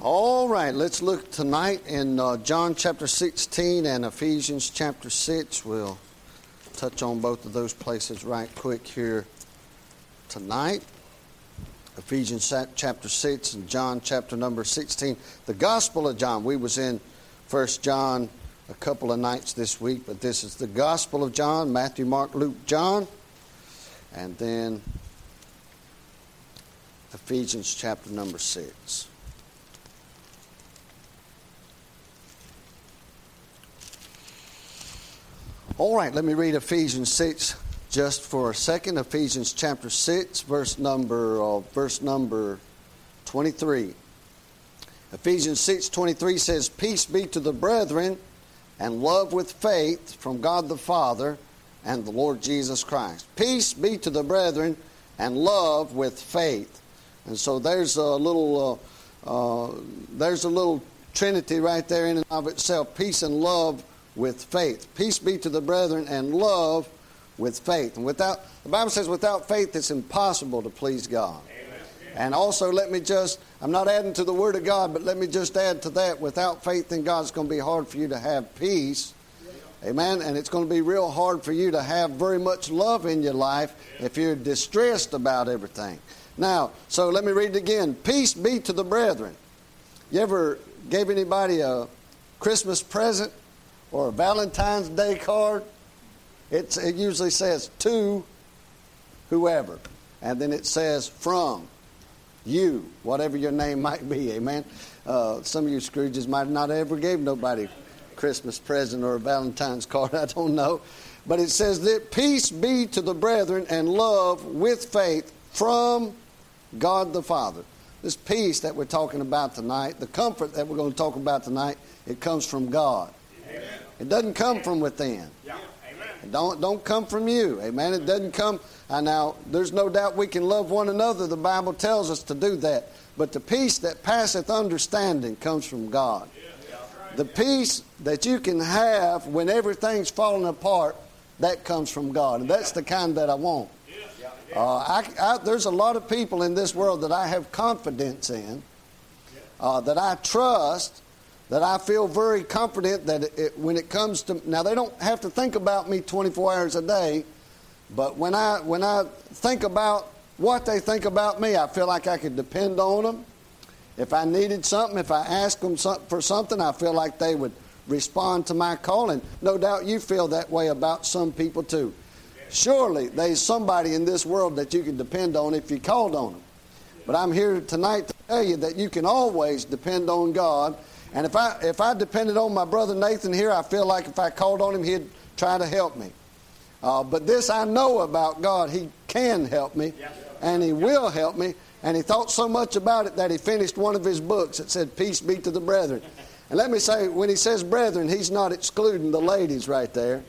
All right, let's look tonight in uh, John chapter 16 and Ephesians chapter 6. We'll touch on both of those places right quick here tonight. Ephesians chapter 6 and John chapter number 16. The Gospel of John. We was in First John a couple of nights this week, but this is the Gospel of John, Matthew, Mark, Luke, John. And then Ephesians chapter number 6. All right, let me read Ephesians 6 just for a second. Ephesians chapter 6, verse number, uh, verse number 23. Ephesians 6 23 says, Peace be to the brethren and love with faith from God the Father and the Lord Jesus Christ. Peace be to the brethren and love with faith. And so there's a little, uh, uh, there's a little trinity right there in and of itself peace and love with faith. Peace be to the brethren and love with faith. And without, the Bible says, without faith it's impossible to please God. And also, let me just, I'm not adding to the Word of God, but let me just add to that without faith in God, it's going to be hard for you to have peace. Amen. And it's going to be real hard for you to have very much love in your life if you're distressed about everything. Now, so let me read it again. Peace be to the brethren. You ever gave anybody a Christmas present or a Valentine's Day card? It's, it usually says to whoever, and then it says from you, whatever your name might be. Amen. Uh, some of you Scrooges might not ever gave nobody a Christmas present or a Valentine's card. I don't know. But it says that peace be to the brethren and love with faith from God the Father. This peace that we're talking about tonight, the comfort that we're going to talk about tonight, it comes from God. It doesn't come from within. It don't don't come from you. Amen. It doesn't come and now, there's no doubt we can love one another. The Bible tells us to do that. But the peace that passeth understanding comes from God. The peace that you can have when everything's falling apart, that comes from God. And that's the kind that I want. Uh, I, I, there's a lot of people in this world that I have confidence in, uh, that I trust, that I feel very confident that it, when it comes to. Now, they don't have to think about me 24 hours a day but when I, when I think about what they think about me, I feel like I could depend on them. If I needed something, if I asked them for something, I feel like they would respond to my calling. No doubt you feel that way about some people too. Surely there's somebody in this world that you can depend on if you called on them. But I'm here tonight to tell you that you can always depend on God. And if I, if I depended on my brother Nathan here, I feel like if I called on him, he'd try to help me. Uh, but this I know about God. He can help me, and He will help me. And he thought so much about it that he finished one of his books that said, Peace be to the brethren. And let me say, when he says brethren, he's not excluding the ladies right there.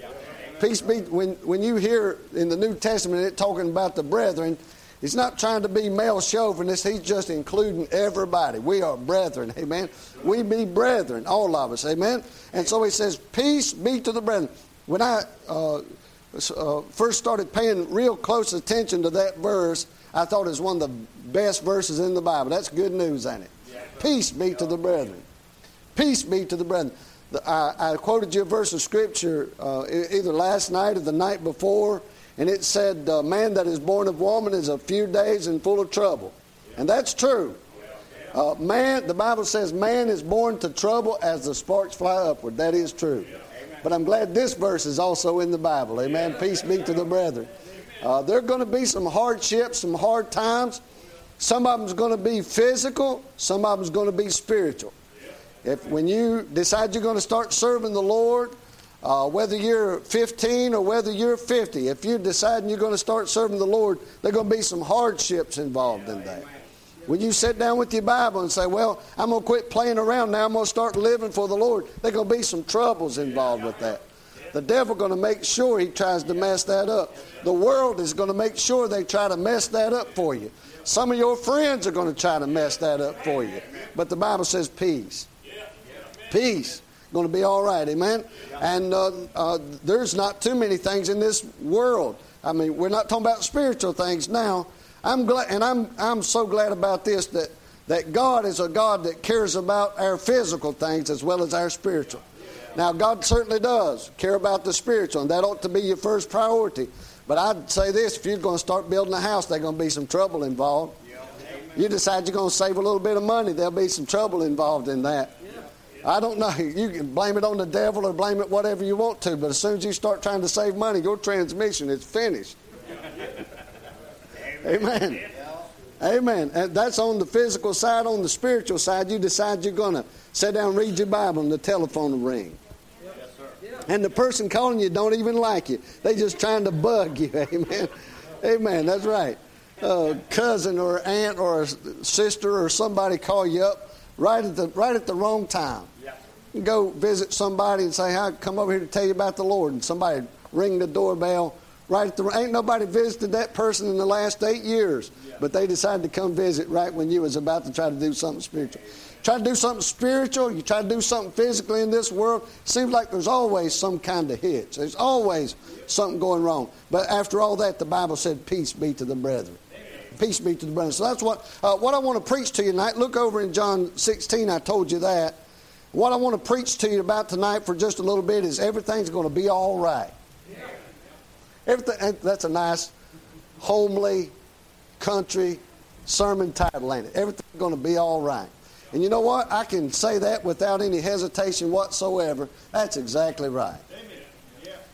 Peace be, when, when you hear in the New Testament it talking about the brethren, he's not trying to be male chauvinist, he's just including everybody. We are brethren, amen. We be brethren, all of us, amen. And so he says, Peace be to the brethren. When I uh, uh, first started paying real close attention to that verse, I thought it was one of the best verses in the Bible. That's good news, ain't it? Peace be to the brethren. Peace be to the brethren. I, I quoted you a verse of Scripture uh, either last night or the night before, and it said, "The man that is born of woman is a few days and full of trouble." And that's true. Uh, man, the Bible says, man is born to trouble as the sparks fly upward. That is true. But I'm glad this verse is also in the Bible. Amen. Peace be to the brethren. Uh, there are going to be some hardships, some hard times. Some of them's going to be physical. Some of them's going to be spiritual. If when you decide you're going to start serving the Lord, uh, whether you're 15 or whether you're 50, if you're deciding you're going to start serving the Lord, there are going to be some hardships involved in that. When you sit down with your Bible and say, Well, I'm going to quit playing around now, I'm going to start living for the Lord, there are going to be some troubles involved with that. The devil going to make sure he tries to mess that up. The world is going to make sure they try to mess that up for you. Some of your friends are going to try to mess that up for you. But the Bible says peace. Peace. Going to be all right, amen? And uh, uh, there's not too many things in this world. I mean, we're not talking about spiritual things now. I'm glad, and I'm, I'm so glad about this that that God is a God that cares about our physical things as well as our spiritual. Now, God certainly does care about the spiritual, and that ought to be your first priority. But I'd say this if you're going to start building a house, there's going to be some trouble involved. You decide you're going to save a little bit of money, there'll be some trouble involved in that. I don't know. You can blame it on the devil or blame it whatever you want to, but as soon as you start trying to save money, your transmission is finished. Amen. Amen. And uh, that's on the physical side. On the spiritual side, you decide you're going to sit down and read your Bible and the telephone will ring. And the person calling you don't even like you. They just trying to bug you. Amen. Amen. That's right. A cousin or aunt or a sister or somebody call you up right at the right at the wrong time. You go visit somebody and say, "I come over here to tell you about the Lord," and somebody ring the doorbell right at the ain't nobody visited that person in the last eight years, but they decided to come visit right when you was about to try to do something spiritual. Try to do something spiritual, you try to do something physically in this world, seems like there's always some kind of hitch. There's always something going wrong. But after all that, the Bible said, Peace be to the brethren. Peace be to the brethren. So that's what, uh, what I want to preach to you tonight. Look over in John 16, I told you that. What I want to preach to you about tonight for just a little bit is everything's going to be all right. Everything, that's a nice, homely, country sermon title, ain't it? Everything's going to be all right. And you know what? I can say that without any hesitation whatsoever. That's exactly right.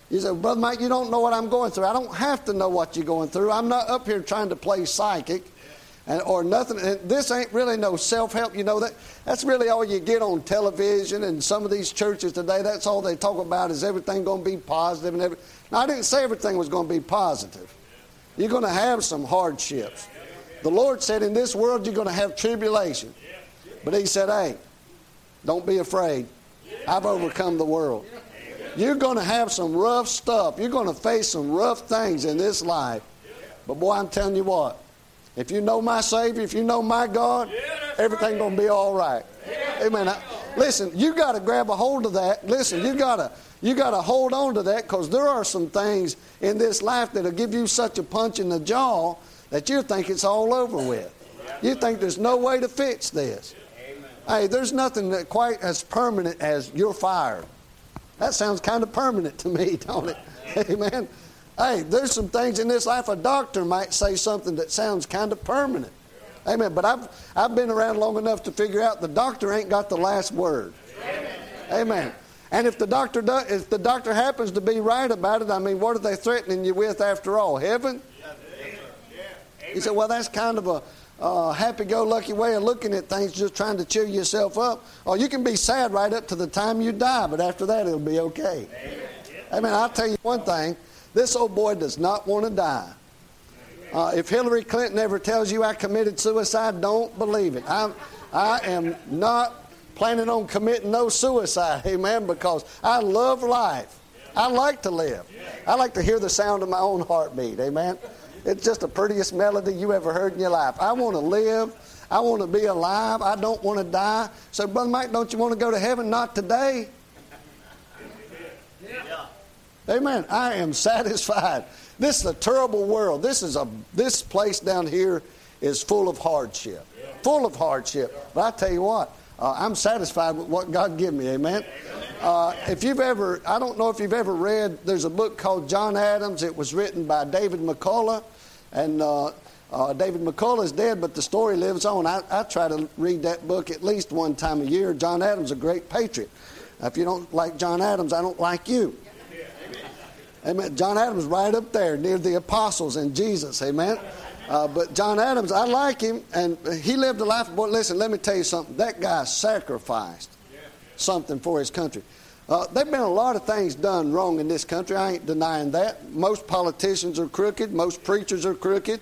You say, Brother Mike, you don't know what I'm going through. I don't have to know what you're going through. I'm not up here trying to play psychic and, or nothing. And this ain't really no self help. You know that that's really all you get on television and some of these churches today. That's all they talk about is everything going to be positive and every. Now I didn't say everything was going to be positive. You're going to have some hardships. The Lord said, in this world you're going to have tribulation. But he said, hey, don't be afraid. I've overcome the world. You're going to have some rough stuff. You're going to face some rough things in this life. But boy, I'm telling you what, if you know my Savior, if you know my God, everything's going to be all right. Amen. listen, you got to grab a hold of that. Listen, you got to you got to hold on to that because there are some things in this life that'll give you such a punch in the jaw that you think it's all over with. You think there's no way to fix this. Hey, there's nothing that quite as permanent as you're fired. That sounds kind of permanent to me, don't it? Amen. Hey, there's some things in this life a doctor might say something that sounds kind of permanent. Amen. But I've I've been around long enough to figure out the doctor ain't got the last word. Amen. And if the doctor does, if the doctor happens to be right about it, I mean, what are they threatening you with after all? Heaven? He said, well, that's kind of a uh, happy-go-lucky way of looking at things, just trying to cheer yourself up. Or you can be sad right up to the time you die, but after that it'll be okay. I mean, I'll tell you one thing: this old boy does not want to die. Uh, if Hillary Clinton ever tells you I committed suicide, don't believe it. I'm, I am not planning on committing no suicide, amen, because I love life. I like to live. I like to hear the sound of my own heartbeat, amen. It's just the prettiest melody you ever heard in your life. I want to live. I want to be alive. I don't want to die. So, Brother Mike, don't you want to go to heaven? Not today. Yeah. Amen. I am satisfied. This is a terrible world. This is a this place down here is full of hardship. Yeah. Full of hardship. But I tell you what, uh, I'm satisfied with what God gave me. Amen. Uh, if you've ever, I don't know if you've ever read, there's a book called John Adams. It was written by David McCullough. And uh, uh, David McCullough is dead, but the story lives on. I, I, try to read that book at least one time a year. John Adams, a great patriot. if you don't like John Adams, I don't like you. Amen. John Adams right up there near the apostles and Jesus. Amen. Uh, but John Adams, I like him, and he lived a life. Boy, listen, let me tell you something. That guy sacrificed something for his country. Uh, there have been a lot of things done wrong in this country. I ain't denying that. Most politicians are crooked. Most preachers are crooked.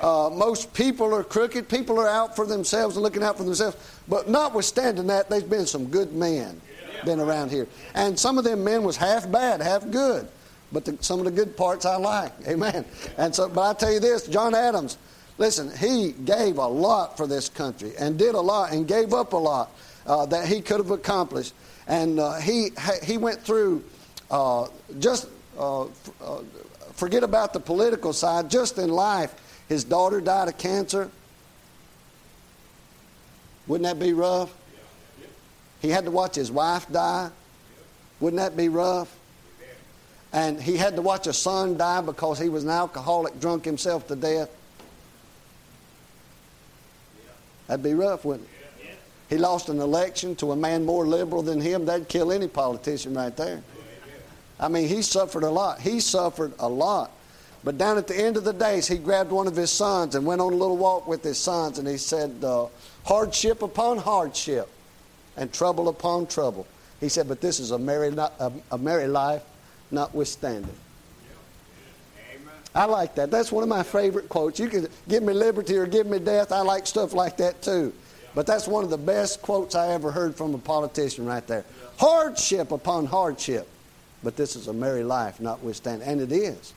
Uh, most people are crooked. People are out for themselves and looking out for themselves. But notwithstanding that, there's been some good men been around here, and some of them men was half bad, half good. But the, some of the good parts I like. Amen. And so, but I tell you this, John Adams. Listen, he gave a lot for this country and did a lot and gave up a lot uh, that he could have accomplished and uh, he he went through uh, just uh, forget about the political side. Just in life, his daughter died of cancer. Wouldn't that be rough? He had to watch his wife die. Wouldn't that be rough? And he had to watch a son die because he was an alcoholic, drunk himself to death. That'd be rough, wouldn't it? He lost an election to a man more liberal than him. That'd kill any politician right there. I mean, he suffered a lot. He suffered a lot. But down at the end of the days, he grabbed one of his sons and went on a little walk with his sons, and he said, uh, Hardship upon hardship and trouble upon trouble. He said, But this is a merry, a, a merry life notwithstanding. I like that. That's one of my favorite quotes. You can give me liberty or give me death. I like stuff like that too. But that's one of the best quotes I ever heard from a politician right there. Hardship upon hardship. But this is a merry life, notwithstanding. And it is.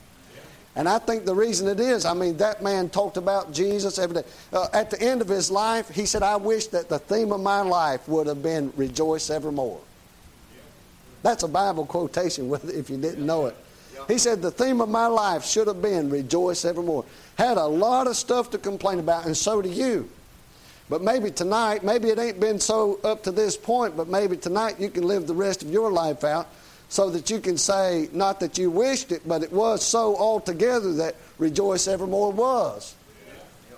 And I think the reason it is, I mean, that man talked about Jesus every day. Uh, at the end of his life, he said, I wish that the theme of my life would have been rejoice evermore. That's a Bible quotation if you didn't know it. He said, The theme of my life should have been rejoice evermore. Had a lot of stuff to complain about, and so do you. But maybe tonight, maybe it ain't been so up to this point, but maybe tonight you can live the rest of your life out so that you can say, not that you wished it, but it was so altogether that rejoice evermore was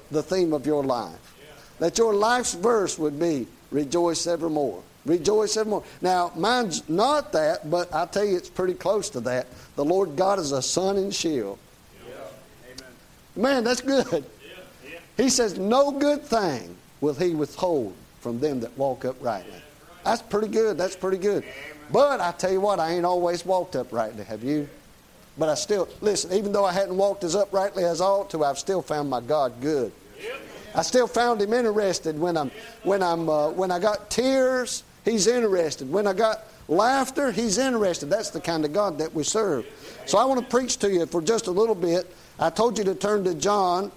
the theme of your life. That your life's verse would be rejoice evermore. Rejoice evermore. Now, mine's not that, but I tell you, it's pretty close to that. The Lord God is a sun and shield. Yeah. Man, that's good. He says, No good thing will He withhold from them that walk uprightly. That's pretty good. That's pretty good. But I tell you what, I ain't always walked uprightly. Have you? But I still, listen, even though I hadn't walked as uprightly as I ought to, I've still found my God good. I still found Him interested when I'm, when I'm, uh, when I got tears He's interested. When I got laughter, He's interested. That's the kind of God that we serve. So I want to preach to you for just a little bit. I told you to turn to John.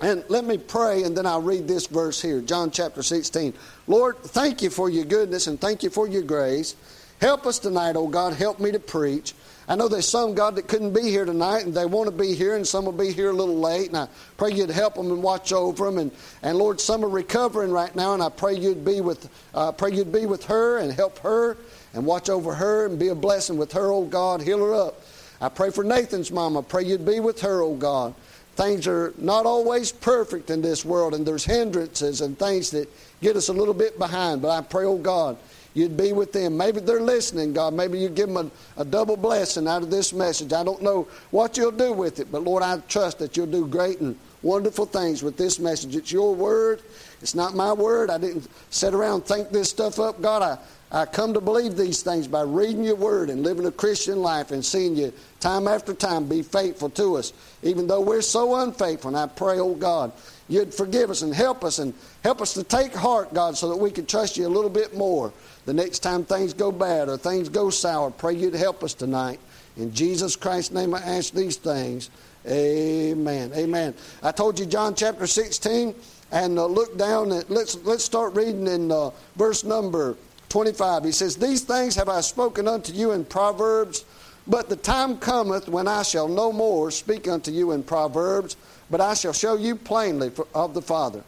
And let me pray, and then I'll read this verse here John chapter 16. Lord, thank you for your goodness and thank you for your grace. Help us tonight, oh God. Help me to preach. I know there's some, God, that couldn't be here tonight and they want to be here, and some will be here a little late. And I pray you'd help them and watch over them. And, and Lord, some are recovering right now, and I pray you'd be with, uh, pray you'd be with her and help her and watch over her and be a blessing with her, oh God. Heal her up. I pray for Nathan's mom. I pray you'd be with her, oh God. Things are not always perfect in this world, and there's hindrances and things that get us a little bit behind. But I pray, oh God, you'd be with them. Maybe they're listening, God. Maybe you give them a, a, double blessing out of this message. I don't know what you'll do with it, but Lord, I trust that you'll do great and wonderful things with this message. It's your word. It's not my word. I didn't sit around think this stuff up. God, I, I come to believe these things by reading your word and living a Christian life and seeing you time after time be faithful to us, even though we're so unfaithful. And I pray, oh God, you'd forgive us and help us and help us to take heart, God, so that we can trust you a little bit more the next time things go bad or things go sour, pray you'd help us tonight. In Jesus Christ's name, I ask these things. Amen. Amen. I told you John chapter 16, and uh, look down. At, let's let's start reading in uh, verse number 25. He says, "These things have I spoken unto you in proverbs, but the time cometh when I shall no more speak unto you in proverbs, but I shall show you plainly of the Father."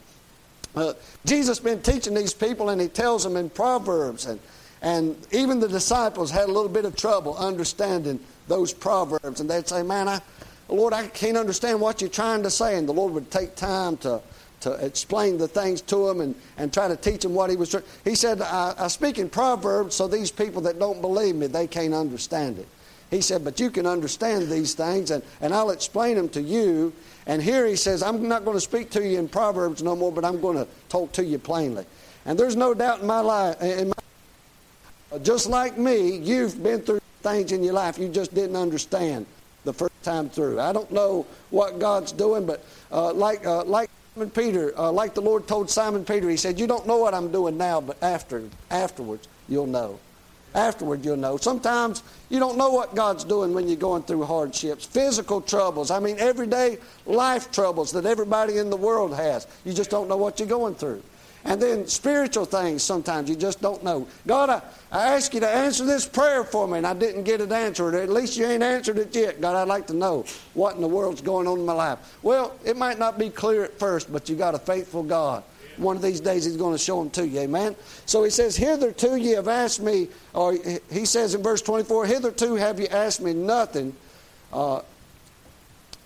Uh, Jesus been teaching these people, and he tells them in Proverbs, and and even the disciples had a little bit of trouble understanding those proverbs, and they'd say, "Man, I, Lord, I can't understand what you're trying to say," and the Lord would take time to to explain the things to them and, and try to teach them what he was trying. He said, I, I speak in proverbs, so these people that don't believe me, they can't understand it. He said, But you can understand these things, and, and I'll explain them to you. And here he says, I'm not going to speak to you in Proverbs no more, but I'm going to talk to you plainly. And there's no doubt in my life, in my, just like me, you've been through things in your life you just didn't understand the first time through. I don't know what God's doing, but uh, like, uh, like Simon Peter, uh, like the Lord told Simon Peter, he said, You don't know what I'm doing now, but after, afterwards, you'll know. Afterward, you'll know. Sometimes you don't know what God's doing when you're going through hardships, physical troubles. I mean, everyday life troubles that everybody in the world has. You just don't know what you're going through. And then spiritual things sometimes you just don't know. God, I, I ask you to answer this prayer for me, and I didn't get it answered. At least you ain't answered it yet. God, I'd like to know what in the world's going on in my life. Well, it might not be clear at first, but you got a faithful God One of these days he's going to show them to you. Amen. So he says, Hitherto ye have asked me, or he says in verse 24, Hitherto have you asked me nothing. Uh,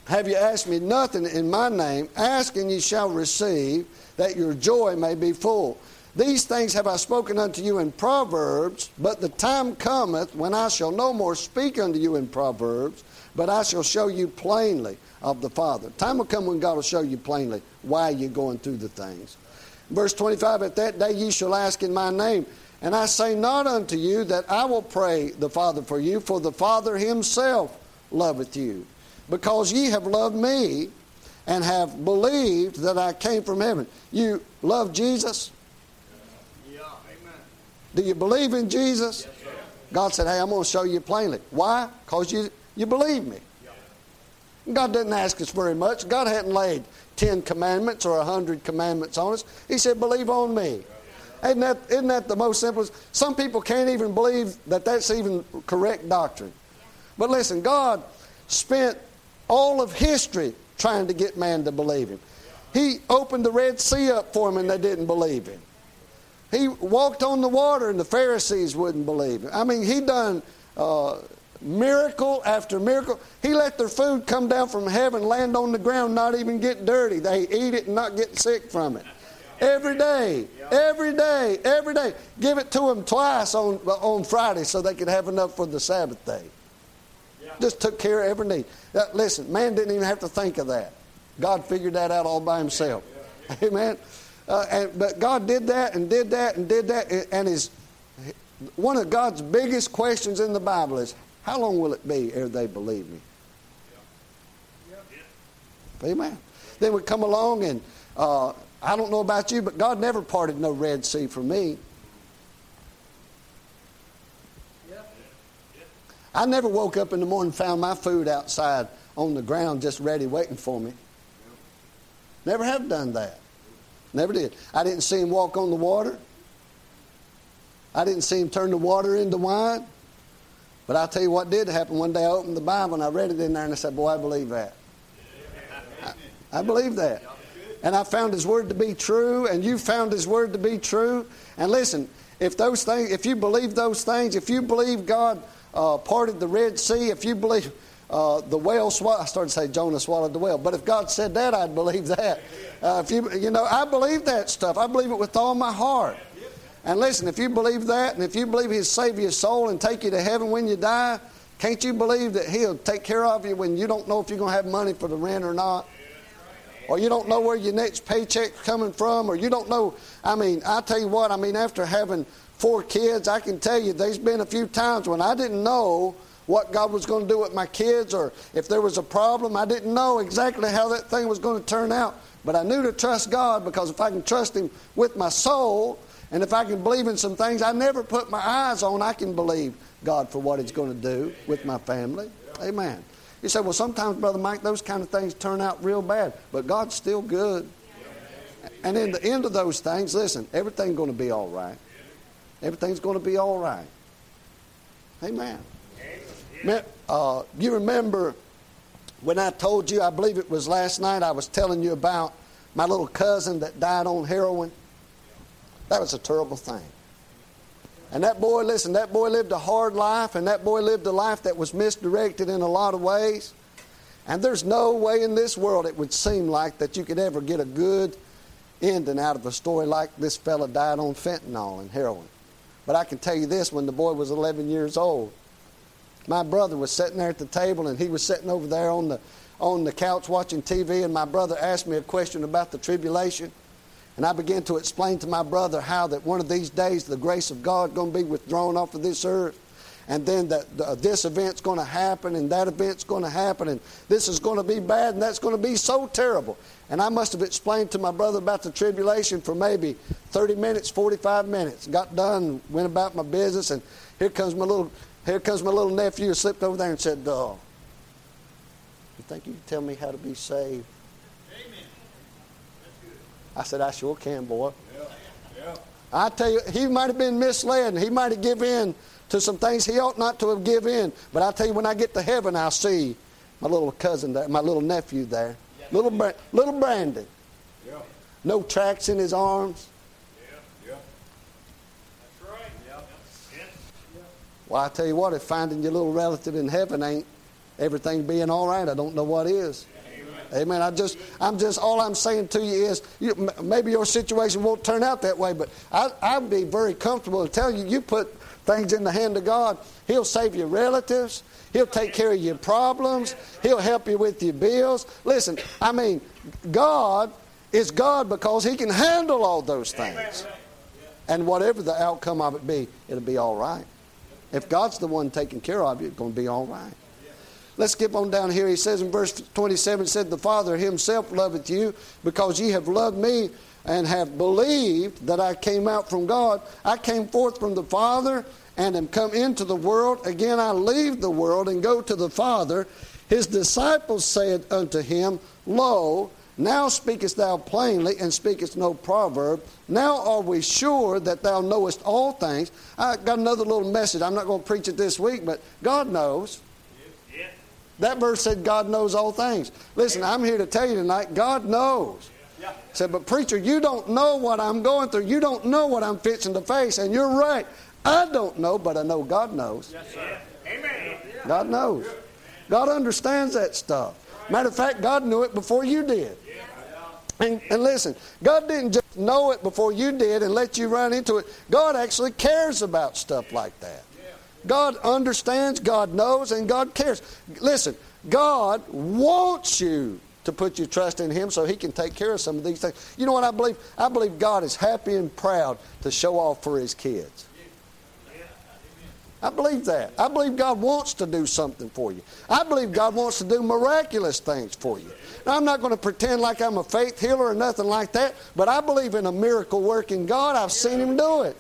have you asked me nothing in my name? Ask and ye shall receive, that your joy may be full. These things have I spoken unto you in Proverbs, but the time cometh when I shall no more speak unto you in Proverbs, but I shall show you plainly of the Father. Time will come when God will show you plainly why you're going through the things. Verse 25 At that day ye shall ask in my name. And I say not unto you that I will pray the Father for you, for the Father himself loveth you, because ye have loved me and have believed that I came from heaven. You love Jesus? Do you believe in Jesus? Yes, God said, Hey, I'm going to show you plainly. Why? Because you, you believe me. God didn't ask us very much. God hadn't laid 10 commandments or 100 commandments on us. He said, Believe on me. Isn't that, isn't that the most simplest? Some people can't even believe that that's even correct doctrine. But listen, God spent all of history trying to get man to believe him. He opened the Red Sea up for him and they didn't believe him. He walked on the water and the Pharisees wouldn't believe him. I mean, he done uh, miracle after miracle. He let their food come down from heaven, land on the ground, not even get dirty. They eat it and not get sick from it. Every day, every day, every day. Give it to them twice on, on Friday so they could have enough for the Sabbath day. Just took care of every need. Uh, listen, man didn't even have to think of that. God figured that out all by himself. Amen. Uh, and, but God did that and did that and did that. And his, one of God's biggest questions in the Bible is, how long will it be ere they believe me? Amen. Then we come along and uh, I don't know about you, but God never parted no Red Sea for me. I never woke up in the morning and found my food outside on the ground just ready waiting for me. Never have done that. Never did. I didn't see him walk on the water. I didn't see him turn the water into wine. But I'll tell you what did happen. One day I opened the Bible and I read it in there and I said, Boy, I believe that. I, I believe that. And I found his word to be true, and you found his word to be true. And listen, if those things, if you believe those things, if you believe God uh, parted the Red Sea, if you believe uh, the whale swallowed, I started to say Jonah swallowed the whale, but if God said that, I'd believe that. Uh, if you, you know, I believe that stuff. I believe it with all my heart. And listen, if you believe that, and if you believe He'll save your soul and take you to heaven when you die, can't you believe that He'll take care of you when you don't know if you're going to have money for the rent or not? Or you don't know where your next paycheck's coming from, or you don't know. I mean, I tell you what, I mean, after having four kids, I can tell you there's been a few times when I didn't know what God was going to do with my kids, or if there was a problem, I didn't know exactly how that thing was going to turn out. But I knew to trust God because if I can trust Him with my soul, and if I can believe in some things I never put my eyes on, I can believe God for what He's going to do with my family. Amen. You say, well, sometimes, Brother Mike, those kind of things turn out real bad, but God's still good. And in the end of those things, listen, everything's going to be all right. Everything's going to be all right. Amen. Uh, you remember when I told you, I believe it was last night, I was telling you about my little cousin that died on heroin? That was a terrible thing. And that boy, listen, that boy lived a hard life, and that boy lived a life that was misdirected in a lot of ways. And there's no way in this world it would seem like that you could ever get a good ending out of a story like this fella died on fentanyl and heroin. But I can tell you this when the boy was 11 years old, my brother was sitting there at the table and he was sitting over there on the, on the couch watching TV, and my brother asked me a question about the tribulation. And I began to explain to my brother how that one of these days the grace of God going to be withdrawn off of this earth. And then that the, this event's going to happen, and that event's going to happen, and this is going to be bad, and that's going to be so terrible. And I must have explained to my brother about the tribulation for maybe 30 minutes, 45 minutes. Got done, went about my business, and here comes my little here comes my little nephew who slipped over there and said, "Oh, you think you can tell me how to be saved?" Amen. I said, "I sure can, boy." Yeah. Yeah. I tell you, he might have been misled. He might have given in to some things he ought not to have given in. But I tell you, when I get to heaven, I'll see my little cousin there, my little nephew there. Little Bra- little Brandon. Yeah. no tracks in his arms. Yeah, yeah. That's right. Yeah. Well, I tell you what, if finding your little relative in heaven ain't everything being all right, I don't know what is. Amen. Amen. I just, I'm just, all I'm saying to you is, you, maybe your situation won't turn out that way, but I, I'd be very comfortable to tell you, you put things in the hand of God, He'll save your relatives. He'll take care of your problems. He'll help you with your bills. Listen, I mean, God is God because He can handle all those things. And whatever the outcome of it be, it'll be all right. If God's the one taking care of you, it's going to be all right. Let's skip on down here. He says in verse 27, said, The Father himself loveth you because ye have loved me and have believed that I came out from God. I came forth from the Father and am come into the world. Again I leave the world and go to the Father. His disciples said unto him, Lo, now speakest thou plainly, and speakest no proverb. Now are we sure that thou knowest all things. I got another little message. I'm not going to preach it this week, but God knows. That verse said God knows all things. Listen, I'm here to tell you tonight, God knows. Yeah. Said, but preacher, you don't know what I'm going through. You don't know what I'm fixing to face. And you're right. I don't know, but I know God knows. Yes, sir. Amen. God knows. God understands that stuff. Matter of fact, God knew it before you did. And, and, listen, God didn't just know it before you did and let you run into it. God actually cares about stuff like that. God understands, God knows, and God cares. Listen, God wants you to put your trust in Him so He can take care of some of these things. You know what I believe? I believe God is happy and proud to show off for His kids. I believe that. I believe God wants to do something for you. I believe God wants to do miraculous things for you. Now, I'm not going to pretend like I'm a faith healer or nothing like that, but I believe in a miracle working God. I've seen Him do it.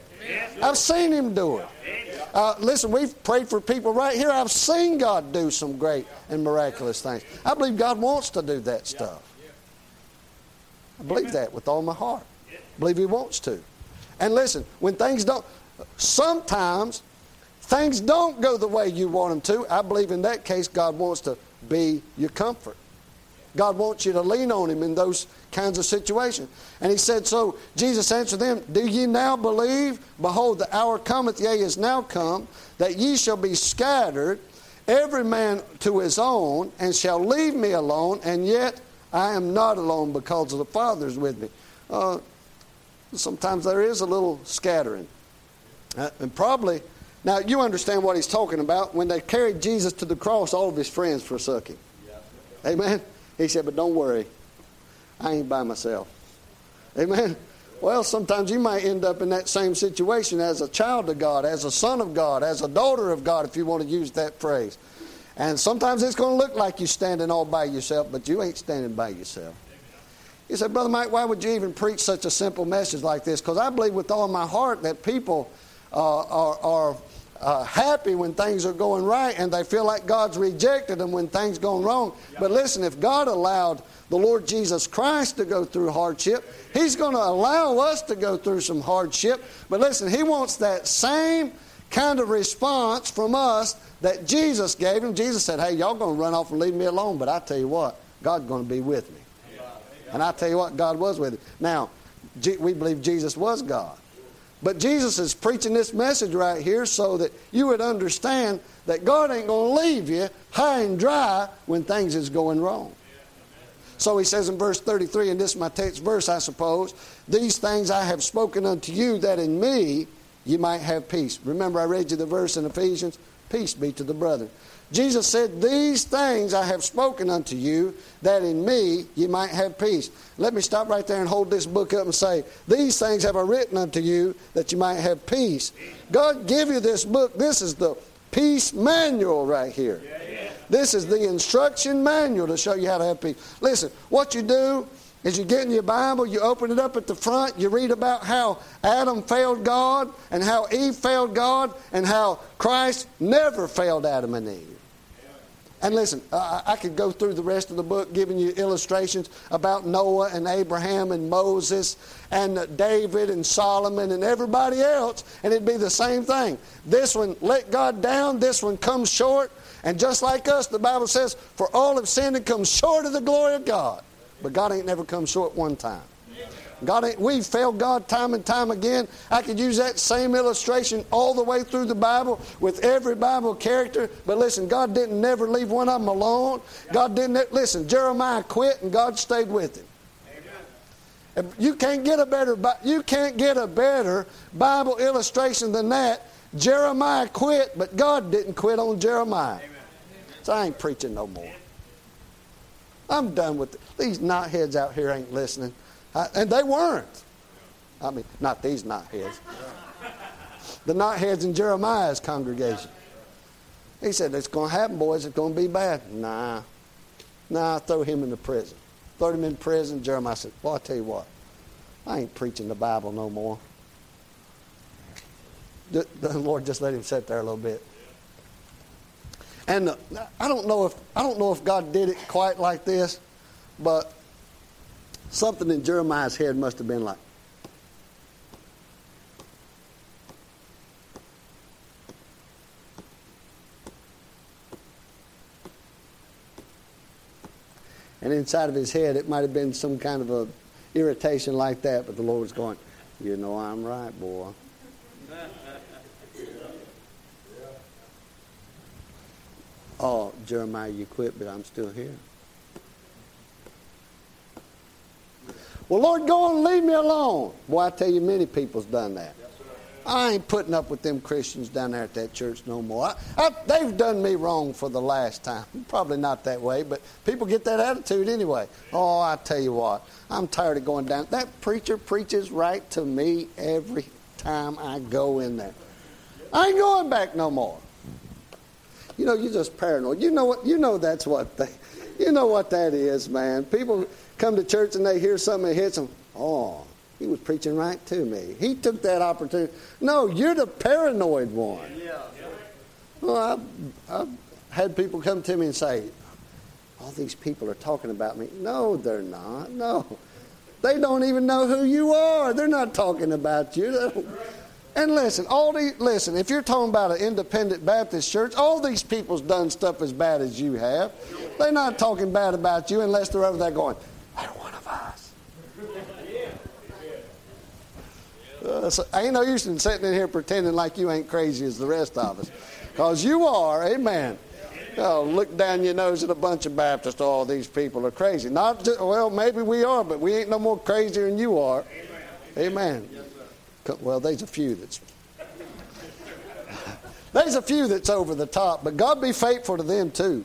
I've seen Him do it. Uh, listen, we've prayed for people right here. I've seen God do some great and miraculous things. I believe God wants to do that stuff. I believe that with all my heart. I believe He wants to. And listen, when things don't, sometimes things don't go the way you want them to. I believe in that case, God wants to be your comfort. God wants you to lean on Him in those kinds of situations. And He said, So Jesus answered them, Do ye now believe? Behold, the hour cometh, yea, is now come, that ye shall be scattered, every man to his own, and shall leave me alone, and yet I am not alone because of the Father is with me. Uh, sometimes there is a little scattering. Uh, and probably, now you understand what he's talking about. When they carried Jesus to the cross, all of his friends forsook him. Amen. He said, But don't worry, I ain't by myself. Amen. Well, sometimes you might end up in that same situation as a child of God, as a son of God, as a daughter of God, if you want to use that phrase. And sometimes it's going to look like you're standing all by yourself, but you ain't standing by yourself. You said, Brother Mike, why would you even preach such a simple message like this? Because I believe with all my heart that people uh, are, are uh, happy when things are going right and they feel like God's rejected them when things going wrong. But listen, if God allowed the Lord Jesus Christ to go through hardship, He's going to allow us to go through some hardship. But listen, He wants that same kind of response from us that Jesus gave Him. Jesus said, Hey, y'all going to run off and leave me alone, but I tell you what, God's going to be with me. And I tell you what, God was with him. Now, we believe Jesus was God. But Jesus is preaching this message right here so that you would understand that God ain't going to leave you high and dry when things is going wrong. So he says in verse 33, and this is my text verse, I suppose, these things I have spoken unto you that in me you might have peace. Remember, I read you the verse in Ephesians peace be to the brethren. Jesus said, These things I have spoken unto you, that in me ye might have peace. Let me stop right there and hold this book up and say, These things have I written unto you, that you might have peace. God give you this book. This is the peace manual right here. This is the instruction manual to show you how to have peace. Listen, what you do is you get in your Bible, you open it up at the front, you read about how Adam failed God and how Eve failed God and how Christ never failed Adam and Eve. And listen, I could go through the rest of the book giving you illustrations about Noah and Abraham and Moses and David and Solomon and everybody else, and it'd be the same thing. This one let God down, this one comes short, and just like us, the Bible says, for all have sinned and come short of the glory of God. But God ain't never come short one time. God ain't, we've failed God time and time again. I could use that same illustration all the way through the Bible with every Bible character. But listen, God didn't never leave one of them alone. God didn't, listen, Jeremiah quit and God stayed with him. You can't get a better, you can't get a better Bible illustration than that. Jeremiah quit, but God didn't quit on Jeremiah. So I ain't preaching no more. I'm done with it. These knotheads out here ain't listening. I, and they weren't. I mean, not these knotheads. The knotheads in Jeremiah's congregation. He said, It's going to happen, boys. It's going to be bad. Nah. Nah, throw him in the prison. Throw him in prison. Jeremiah said, Well, i tell you what. I ain't preaching the Bible no more. The, the Lord just let him sit there a little bit. And I don't know if I don't know if God did it quite like this, but something in Jeremiah's head must have been like, And inside of his head, it might have been some kind of a irritation like that, but the Lord was going, You know I'm right, boy. Oh, Jeremiah, you quit, but I'm still here. Well, Lord, go on and leave me alone. Boy, I tell you, many people's done that. I ain't putting up with them Christians down there at that church no more. I, I, they've done me wrong for the last time. Probably not that way, but people get that attitude anyway. Oh, I tell you what, I'm tired of going down. That preacher preaches right to me every time I go in there. I ain't going back no more. You know, you're just paranoid. You know what? You know that's what they. You know what that is, man. People come to church and they hear something that hits them. Oh, he was preaching right to me. He took that opportunity. No, you're the paranoid one. Yeah. Well, I've, I've had people come to me and say, all these people are talking about me. No, they're not. No. They don't even know who you are. They're not talking about you. And listen, all the listen, if you're talking about an independent Baptist church, all these people's done stuff as bad as you have. They're not talking bad about you unless they're over there going, they're one of us. Uh, so ain't no use in sitting in here pretending like you ain't crazy as the rest of us. Because you are, amen. Oh, look down your nose at a bunch of Baptists. All these people are crazy. Not just, well, maybe we are, but we ain't no more crazier than you are. Amen. amen. Well, there's a few that's. there's a few that's over the top, but God be faithful to them too.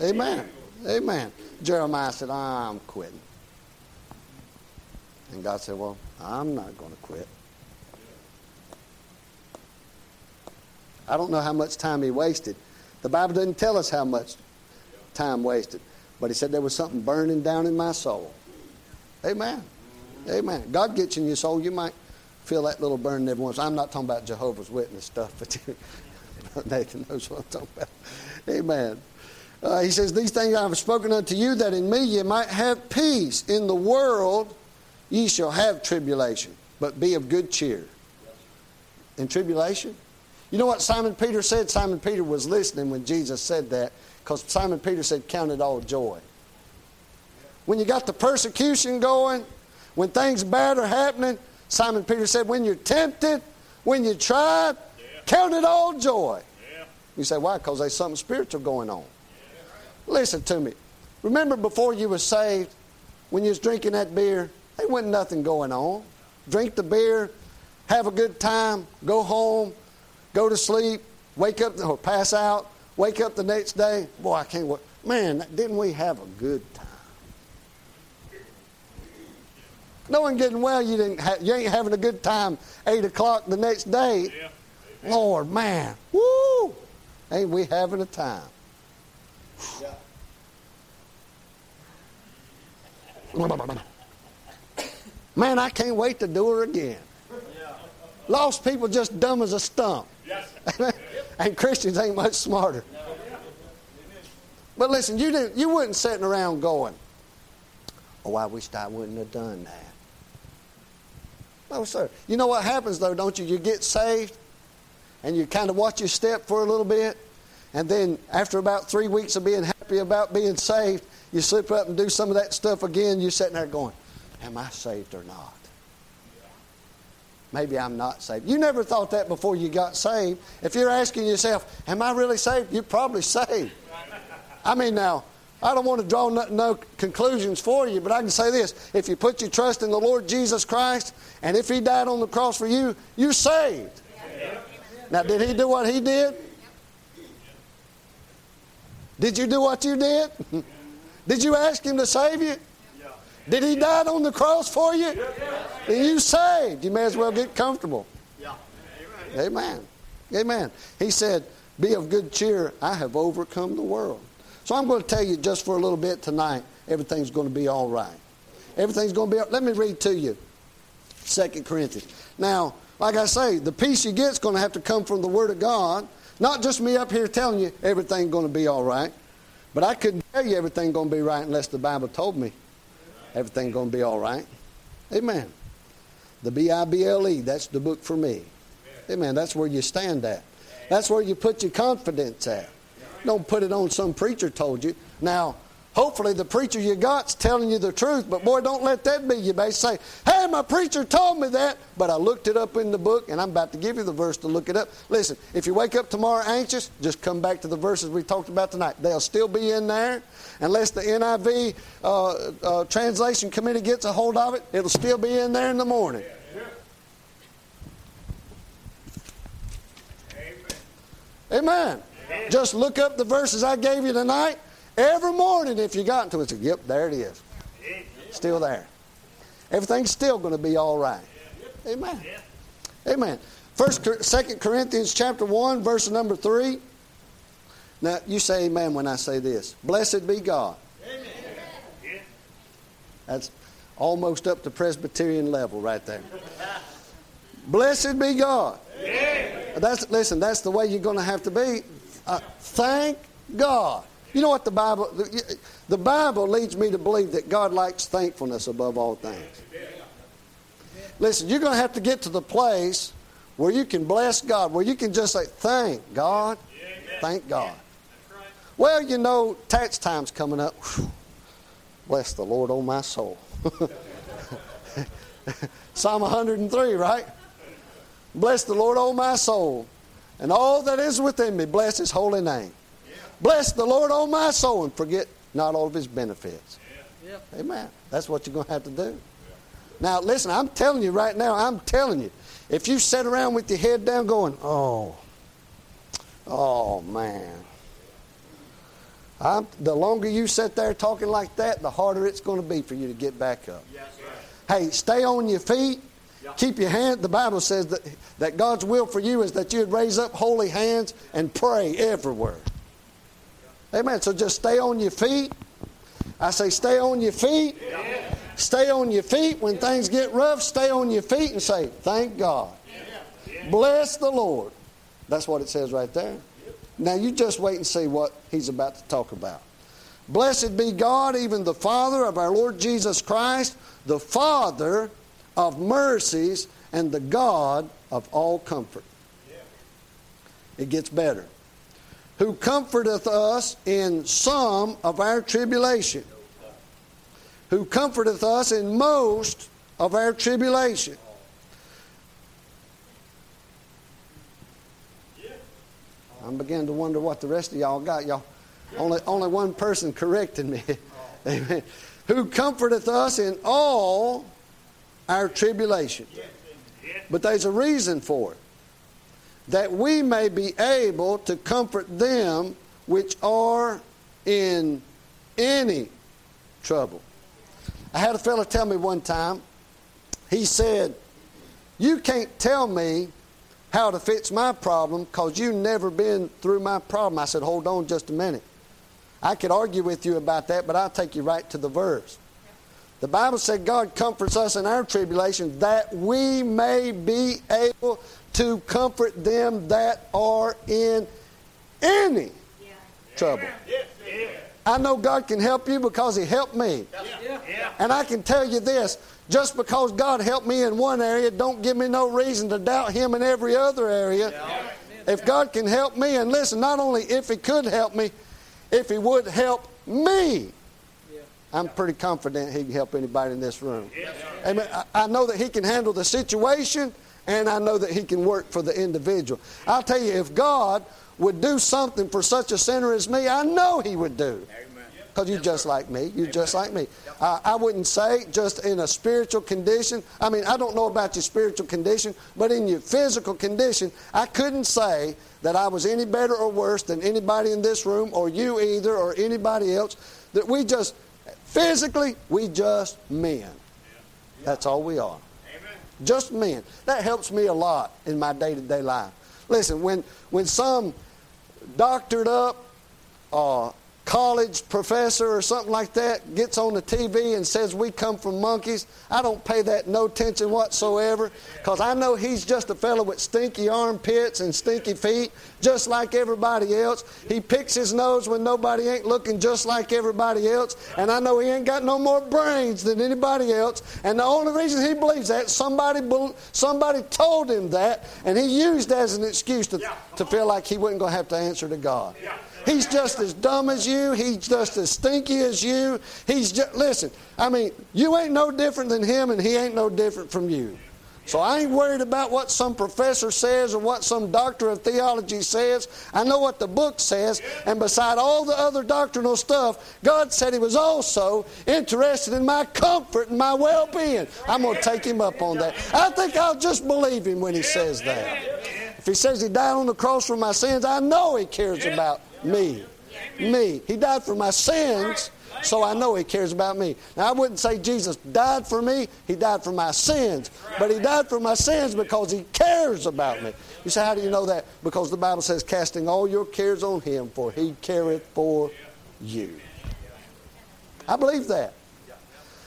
Amen. Amen. Jeremiah said, I'm quitting. And God said, Well, I'm not going to quit. I don't know how much time he wasted. The Bible doesn't tell us how much time wasted. But he said there was something burning down in my soul. Amen. Amen. God gets in your soul. You might feel that little burn every once. I'm not talking about Jehovah's Witness stuff, but Nathan knows what I'm talking about. Amen. Uh, he says, These things I have spoken unto you, that in me ye might have peace. In the world ye shall have tribulation, but be of good cheer. In tribulation? You know what Simon Peter said? Simon Peter was listening when Jesus said that, because Simon Peter said, Count it all joy. When you got the persecution going, when things bad are happening, Simon Peter said, When you're tempted, when you try, yeah. count it all joy. Yeah. You say, Why? Because there's something spiritual going on. Listen to me. Remember before you were saved, when you was drinking that beer, there wasn't nothing going on. Drink the beer, have a good time, go home, go to sleep, wake up or pass out, wake up the next day. Boy, I can't wait. Man, didn't we have a good time? No one getting well, you didn't. Ha- you ain't having a good time. Eight o'clock the next day. Yeah. Lord, man, woo! Ain't we having a time? Man, I can't wait to do her again. Lost people just dumb as a stump. and Christians ain't much smarter. But listen, you didn't you wasn't sitting around going, Oh, I wished I wouldn't have done that. No, sir. You know what happens though, don't you? You get saved and you kind of watch your step for a little bit, and then after about three weeks of being happy about being saved, you slip up and do some of that stuff again, you're sitting there going, am I saved or not? Maybe I'm not saved. You never thought that before you got saved. If you're asking yourself, am I really saved? You're probably saved. I mean, now, I don't want to draw no, no, conclusions for you, but I can say this. If you put your trust in the Lord Jesus Christ, and if He died on the cross for you, you're saved. Now, did He do what He did? Did you do what you did? did you ask Him to save you? Did He die on the cross for you? Then you saved. You may as well get comfortable. Amen. Amen. He said, Be of good cheer. I have overcome the world. So I'm going to tell you just for a little bit tonight, everything's going to be all right. Everything's going to be. Let me read to you Second Corinthians. Now, like I say, the peace you get is going to have to come from the Word of God. Not just me up here telling you everything's going to be all right. But I couldn't tell you everything's going to be right unless the Bible told me everything's going to be all right. Amen. The B I B L E, that's the book for me. Amen. That's where you stand at. That's where you put your confidence at. Don't put it on some preacher told you. Now, hopefully the preacher you got's telling you the truth, but boy, don't let that be you. base. Say, hey, my preacher told me that, but I looked it up in the book, and I'm about to give you the verse to look it up. Listen, if you wake up tomorrow anxious, just come back to the verses we talked about tonight. They'll still be in there. Unless the NIV uh, uh, translation committee gets a hold of it, it'll still be in there in the morning. Amen. Just look up the verses I gave you tonight. Every morning, if you got to it, say, yep, there it is. Still there. Everything's still going to be all right. Amen. Amen. First, Second Corinthians chapter one, verse number three. Now you say Amen when I say this. Blessed be God. Amen. That's almost up to Presbyterian level right there. Blessed be God. That's listen. That's the way you're going to have to be. Uh, thank God. You know what the Bible, the Bible leads me to believe that God likes thankfulness above all things. Listen, you're going to have to get to the place where you can bless God, where you can just say, thank God, thank God. Well, you know, tax time's coming up. Bless the Lord, oh my soul. Psalm 103, right? Bless the Lord, oh my soul and all that is within me, bless his holy name. Yeah. Bless the Lord, on my soul, and forget not all of his benefits. Yeah. Amen. That's what you're going to have to do. Yeah. Now, listen, I'm telling you right now, I'm telling you, if you sit around with your head down going, oh, oh, man. I'm, the longer you sit there talking like that, the harder it's going to be for you to get back up. Yes, hey, stay on your feet Keep your hand. The Bible says that, that God's will for you is that you'd raise up holy hands and pray everywhere. Amen. So just stay on your feet. I say, stay on your feet. Yeah. Stay on your feet when things get rough. Stay on your feet and say, Thank God. Bless the Lord. That's what it says right there. Now you just wait and see what he's about to talk about. Blessed be God, even the Father of our Lord Jesus Christ, the Father of mercies and the God of all comfort. It gets better. Who comforteth us in some of our tribulation. Who comforteth us in most of our tribulation. I'm beginning to wonder what the rest of y'all got. Y'all, only, only one person corrected me. Amen. Who comforteth us in all our tribulation. But there's a reason for it. That we may be able to comfort them which are in any trouble. I had a fellow tell me one time, he said, You can't tell me how to fix my problem because you've never been through my problem. I said, Hold on just a minute. I could argue with you about that, but I'll take you right to the verse. The Bible said God comforts us in our tribulation that we may be able to comfort them that are in any yeah. trouble. Yeah. I know God can help you because He helped me. And I can tell you this just because God helped me in one area, don't give me no reason to doubt Him in every other area. If God can help me, and listen, not only if He could help me, if He would help me I'm pretty confident he can help anybody in this room. Amen. I know that he can handle the situation, and I know that he can work for the individual. I'll tell you, if God would do something for such a sinner as me, I know he would do. Because you're just like me. You're just like me. Uh, I wouldn't say just in a spiritual condition. I mean, I don't know about your spiritual condition, but in your physical condition, I couldn't say that I was any better or worse than anybody in this room or you either or anybody else. That we just, physically, we just men. That's all we are. Just men. That helps me a lot in my day to day life. Listen, when, when some doctored up, uh, college professor or something like that gets on the TV and says we come from monkeys, I don't pay that no attention whatsoever because I know he's just a fellow with stinky armpits and stinky feet, just like everybody else. He picks his nose when nobody ain't looking just like everybody else, and I know he ain't got no more brains than anybody else. And the only reason he believes that somebody somebody told him that, and he used as an excuse to, to feel like he wasn't going to have to answer to God. He's just as dumb as you. He's just as stinky as you. He's just, listen, I mean, you ain't no different than him, and he ain't no different from you. So I ain't worried about what some professor says or what some doctor of theology says. I know what the book says. And beside all the other doctrinal stuff, God said He was also interested in my comfort and my well being. I'm going to take Him up on that. I think I'll just believe Him when He says that. If He says He died on the cross for my sins, I know He cares about me. Me. He died for my sins, so I know He cares about me. Now, I wouldn't say Jesus died for me, He died for my sins. But He died for my sins because He cares about me. You say, How do you know that? Because the Bible says, Casting all your cares on Him, for He careth for you. I believe that.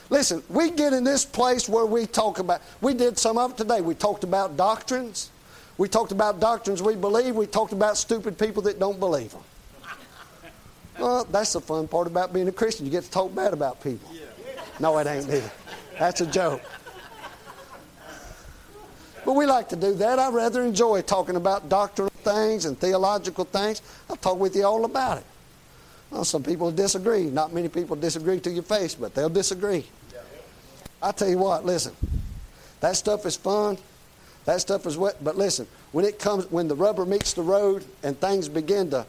Listen, we get in this place where we talk about, we did some of it today. We talked about doctrines. We talked about doctrines we believe. We talked about stupid people that don't believe them. Well, that's the fun part about being a Christian. You get to talk bad about people. No, it ain't either. That's a joke. But we like to do that. I rather enjoy talking about doctrinal things and theological things. I'll talk with you all about it. Well, some people disagree. Not many people disagree to your face, but they'll disagree. I tell you what, listen, that stuff is fun. That stuff is wet. But listen, when it comes, when the rubber meets the road and things begin to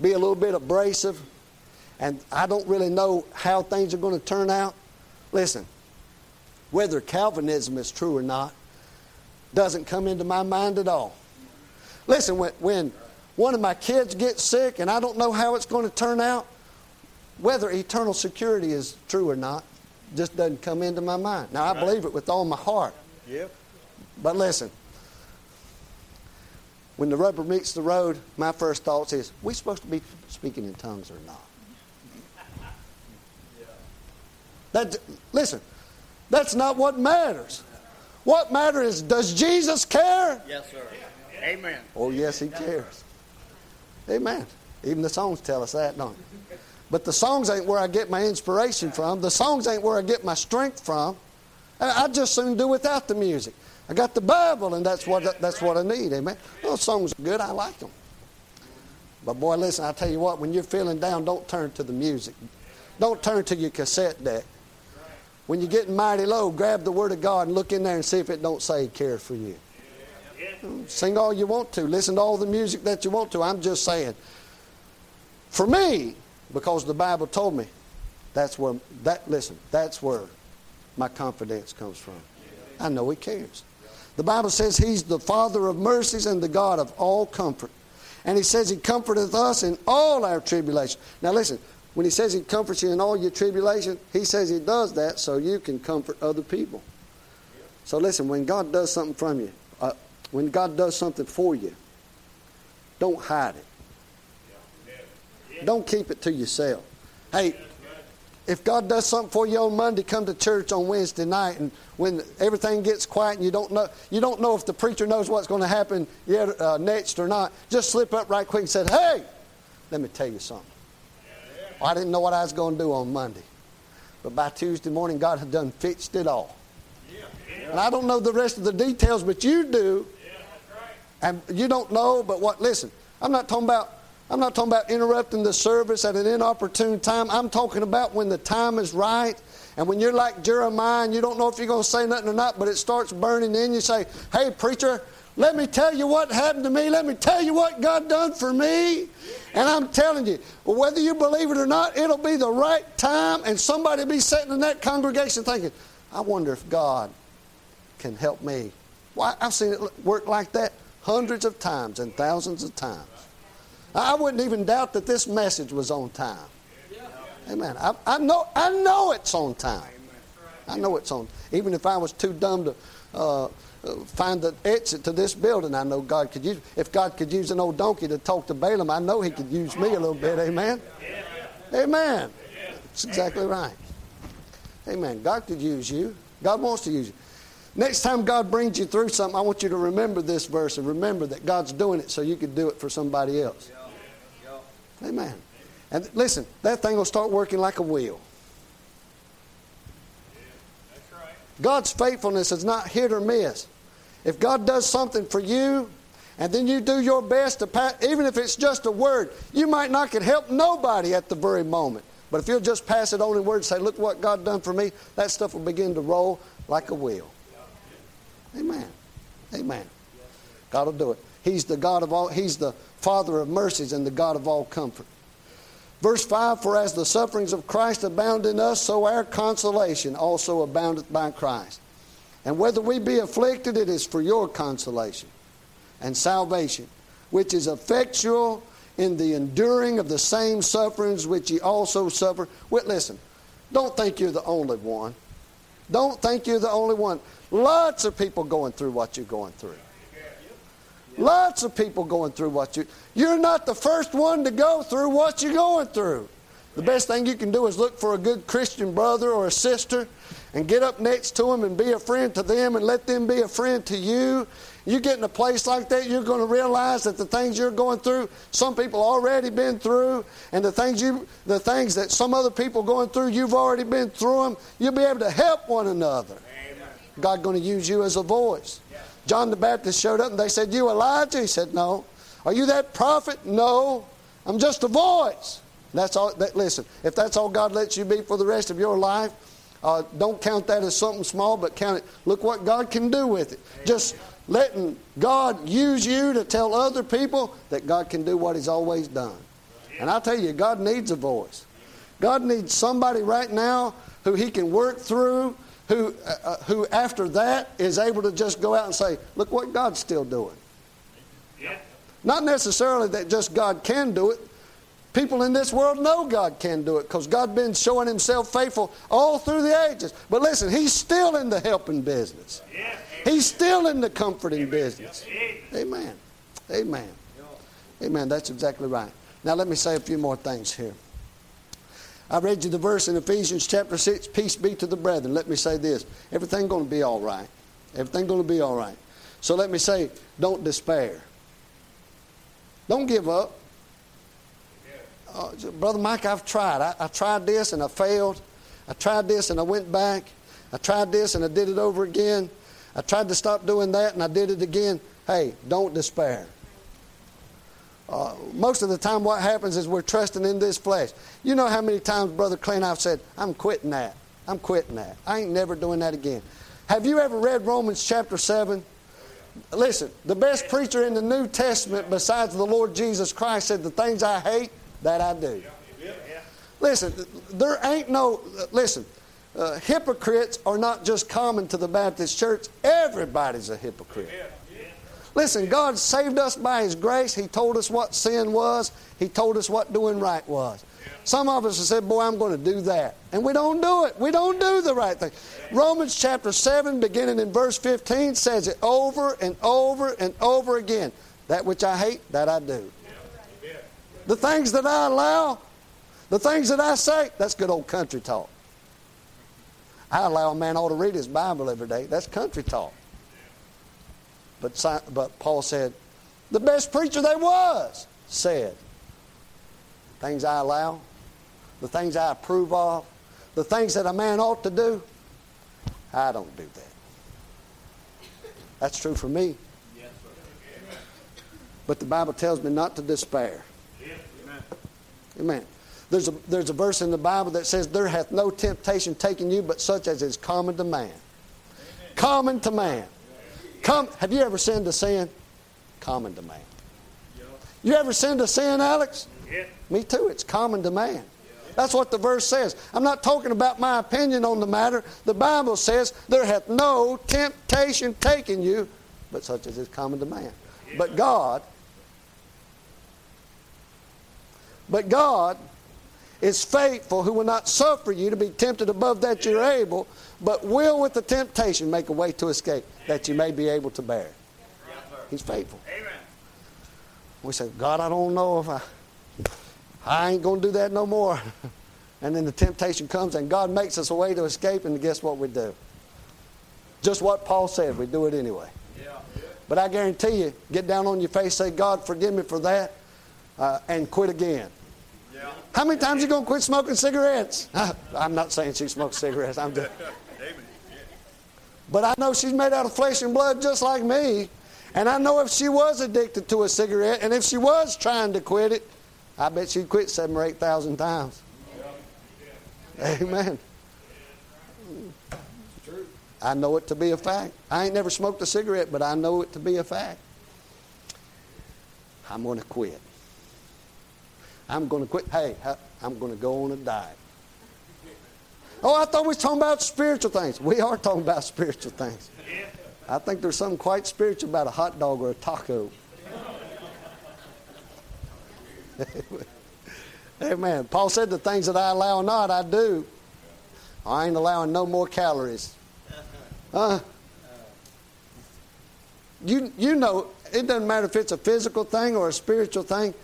be a little bit abrasive, and I don't really know how things are going to turn out. Listen, whether Calvinism is true or not doesn't come into my mind at all. Listen, when, when one of my kids gets sick and I don't know how it's going to turn out, whether eternal security is true or not just doesn't come into my mind. Now, I believe it with all my heart. Yep. But listen, when the rubber meets the road, my first thoughts is, we supposed to be speaking in tongues or not? That, listen, that's not what matters. What matters is, does Jesus care? Yes, sir. Amen. Oh, yes, he cares. Amen. Even the songs tell us that, don't they? But the songs ain't where I get my inspiration from. The songs ain't where I get my strength from. I just soon do without the music. I got the Bible, and that's what that's what I need. Amen. Those songs are good. I like them. But boy, listen, I tell you what, when you're feeling down, don't turn to the music. Don't turn to your cassette deck. When you're getting mighty low, grab the Word of God and look in there and see if it don't say He cares for you. Sing all you want to. Listen to all the music that you want to. I'm just saying. For me, because the Bible told me, that's where that listen, that's where my confidence comes from. I know He cares. The Bible says He's the Father of mercies and the God of all comfort. And He says He comforteth us in all our tribulation. Now listen, when He says He comforts you in all your tribulation, He says He does that so you can comfort other people. So listen, when God does something from you, uh, when God does something for you, don't hide it. Don't keep it to yourself. Hey, if God does something for you on Monday, come to church on Wednesday night, and when everything gets quiet and you don't know, you don't know if the preacher knows what's going to happen yet uh, next or not. Just slip up right quick and say, "Hey, let me tell you something. Well, I didn't know what I was going to do on Monday, but by Tuesday morning, God had done fixed it all. And I don't know the rest of the details, but you do. And you don't know, but what? Listen, I'm not talking about I'm not talking about interrupting the service at an inopportune time. I'm talking about when the time is right and when you're like Jeremiah and you don't know if you're going to say nothing or not, but it starts burning in, you say, Hey, preacher, let me tell you what happened to me. Let me tell you what God done for me. And I'm telling you, whether you believe it or not, it'll be the right time, and somebody will be sitting in that congregation thinking, I wonder if God can help me. Well, I've seen it work like that hundreds of times and thousands of times. I wouldn't even doubt that this message was on time. Amen. I, I know, I know it's on time. I know it's on. Even if I was too dumb to uh, find the exit to this building, I know God could use. If God could use an old donkey to talk to Balaam, I know He could use me a little bit. Amen. Amen. That's exactly right. Amen. God could use you. God wants to use you. Next time God brings you through something, I want you to remember this verse and remember that God's doing it so you can do it for somebody else. Amen. And listen, that thing will start working like a wheel. God's faithfulness is not hit or miss. If God does something for you, and then you do your best to pass, even if it's just a word, you might not can help nobody at the very moment. But if you'll just pass it on in words, say, "Look what God done for me," that stuff will begin to roll like a wheel. Amen. Amen. God will do it. He's the God of all. He's the Father of mercies and the God of all comfort. Verse 5 For as the sufferings of Christ abound in us, so our consolation also aboundeth by Christ. And whether we be afflicted, it is for your consolation and salvation, which is effectual in the enduring of the same sufferings which ye also suffer. Well, listen, don't think you're the only one. Don't think you're the only one. Lots of people going through what you're going through. Lots of people going through what you. You're not the first one to go through what you're going through. The best thing you can do is look for a good Christian brother or a sister and get up next to them and be a friend to them and let them be a friend to you. You get in a place like that, you're going to realize that the things you're going through, some people already been through, and the things you, the things that some other people going through, you've already been through them. You'll be able to help one another. God going to use you as a voice. John the Baptist showed up and they said, You Elijah? He said, No. Are you that prophet? No. I'm just a voice. That's all. That, listen, if that's all God lets you be for the rest of your life, uh, don't count that as something small, but count it. Look what God can do with it. Just letting God use you to tell other people that God can do what He's always done. And I tell you, God needs a voice. God needs somebody right now who He can work through who, uh, uh, who after that is able to just go out and say, look what God's still doing. Yeah. Not necessarily that just God can do it. People in this world know God can do it because God's been showing Himself faithful all through the ages. But listen, He's still in the helping business. He's still in the comforting business. Amen. Amen. Amen. That's exactly right. Now, let me say a few more things here. I read you the verse in Ephesians chapter 6, peace be to the brethren. Let me say this. Everything going to be all right. Everything going to be all right. So let me say, don't despair. Don't give up. Uh, Brother Mike, I've tried. I, I tried this and I failed. I tried this and I went back. I tried this and I did it over again. I tried to stop doing that and I did it again. Hey, don't despair. Uh, most of the time, what happens is we're trusting in this flesh. You know how many times Brother and I've said, I'm quitting that. I'm quitting that. I ain't never doing that again. Have you ever read Romans chapter 7? Listen, the best preacher in the New Testament besides the Lord Jesus Christ said, The things I hate, that I do. Listen, there ain't no, listen, uh, hypocrites are not just common to the Baptist church, everybody's a hypocrite. Listen, God saved us by His grace. He told us what sin was, He told us what doing right was. Some of us have said, Boy, I'm going to do that. And we don't do it. We don't do the right thing. Romans chapter 7, beginning in verse 15, says it over and over and over again. That which I hate, that I do. The things that I allow, the things that I say, that's good old country talk. I allow a man ought to read his Bible every day. That's country talk. But, but Paul said, the best preacher there was said, things I allow, the things I approve of, the things that a man ought to do, I don't do that. That's true for me. But the Bible tells me not to despair. Amen. Amen. There's a, there's a verse in the Bible that says, There hath no temptation taken you but such as is common to man. Common to man. Come, have you ever sinned a sin? Common to man. You ever sinned a sin, Alex? Yeah. Me too. It's common to man. That's what the verse says. I'm not talking about my opinion on the matter. The Bible says, There hath no temptation taken you, but such as is common to man. But God, but God is faithful, who will not suffer you to be tempted above that you're able, but will with the temptation make a way to escape, that you may be able to bear. He's faithful. Amen. We say, God, I don't know if I, I ain't going to do that no more. And then the temptation comes, and God makes us a way to escape, and guess what we do? Just what Paul said, we do it anyway. Yeah. But I guarantee you, get down on your face, say, God, forgive me for that, uh, and quit again. How many times you to quit smoking cigarettes? I'm not saying she smokes cigarettes. I'm just, but I know she's made out of flesh and blood just like me. And I know if she was addicted to a cigarette and if she was trying to quit it, I bet she'd quit seven or eight thousand times. Amen. I know it to be a fact. I ain't never smoked a cigarette, but I know it to be a fact. I'm going to quit. I'm going to quit. Hey, I'm going to go on a diet. Oh, I thought we was talking about spiritual things. We are talking about spiritual things. I think there's something quite spiritual about a hot dog or a taco. Amen. Paul said, The things that I allow not, I do. I ain't allowing no more calories. Huh? you, you know, it doesn't matter if it's a physical thing or a spiritual thing.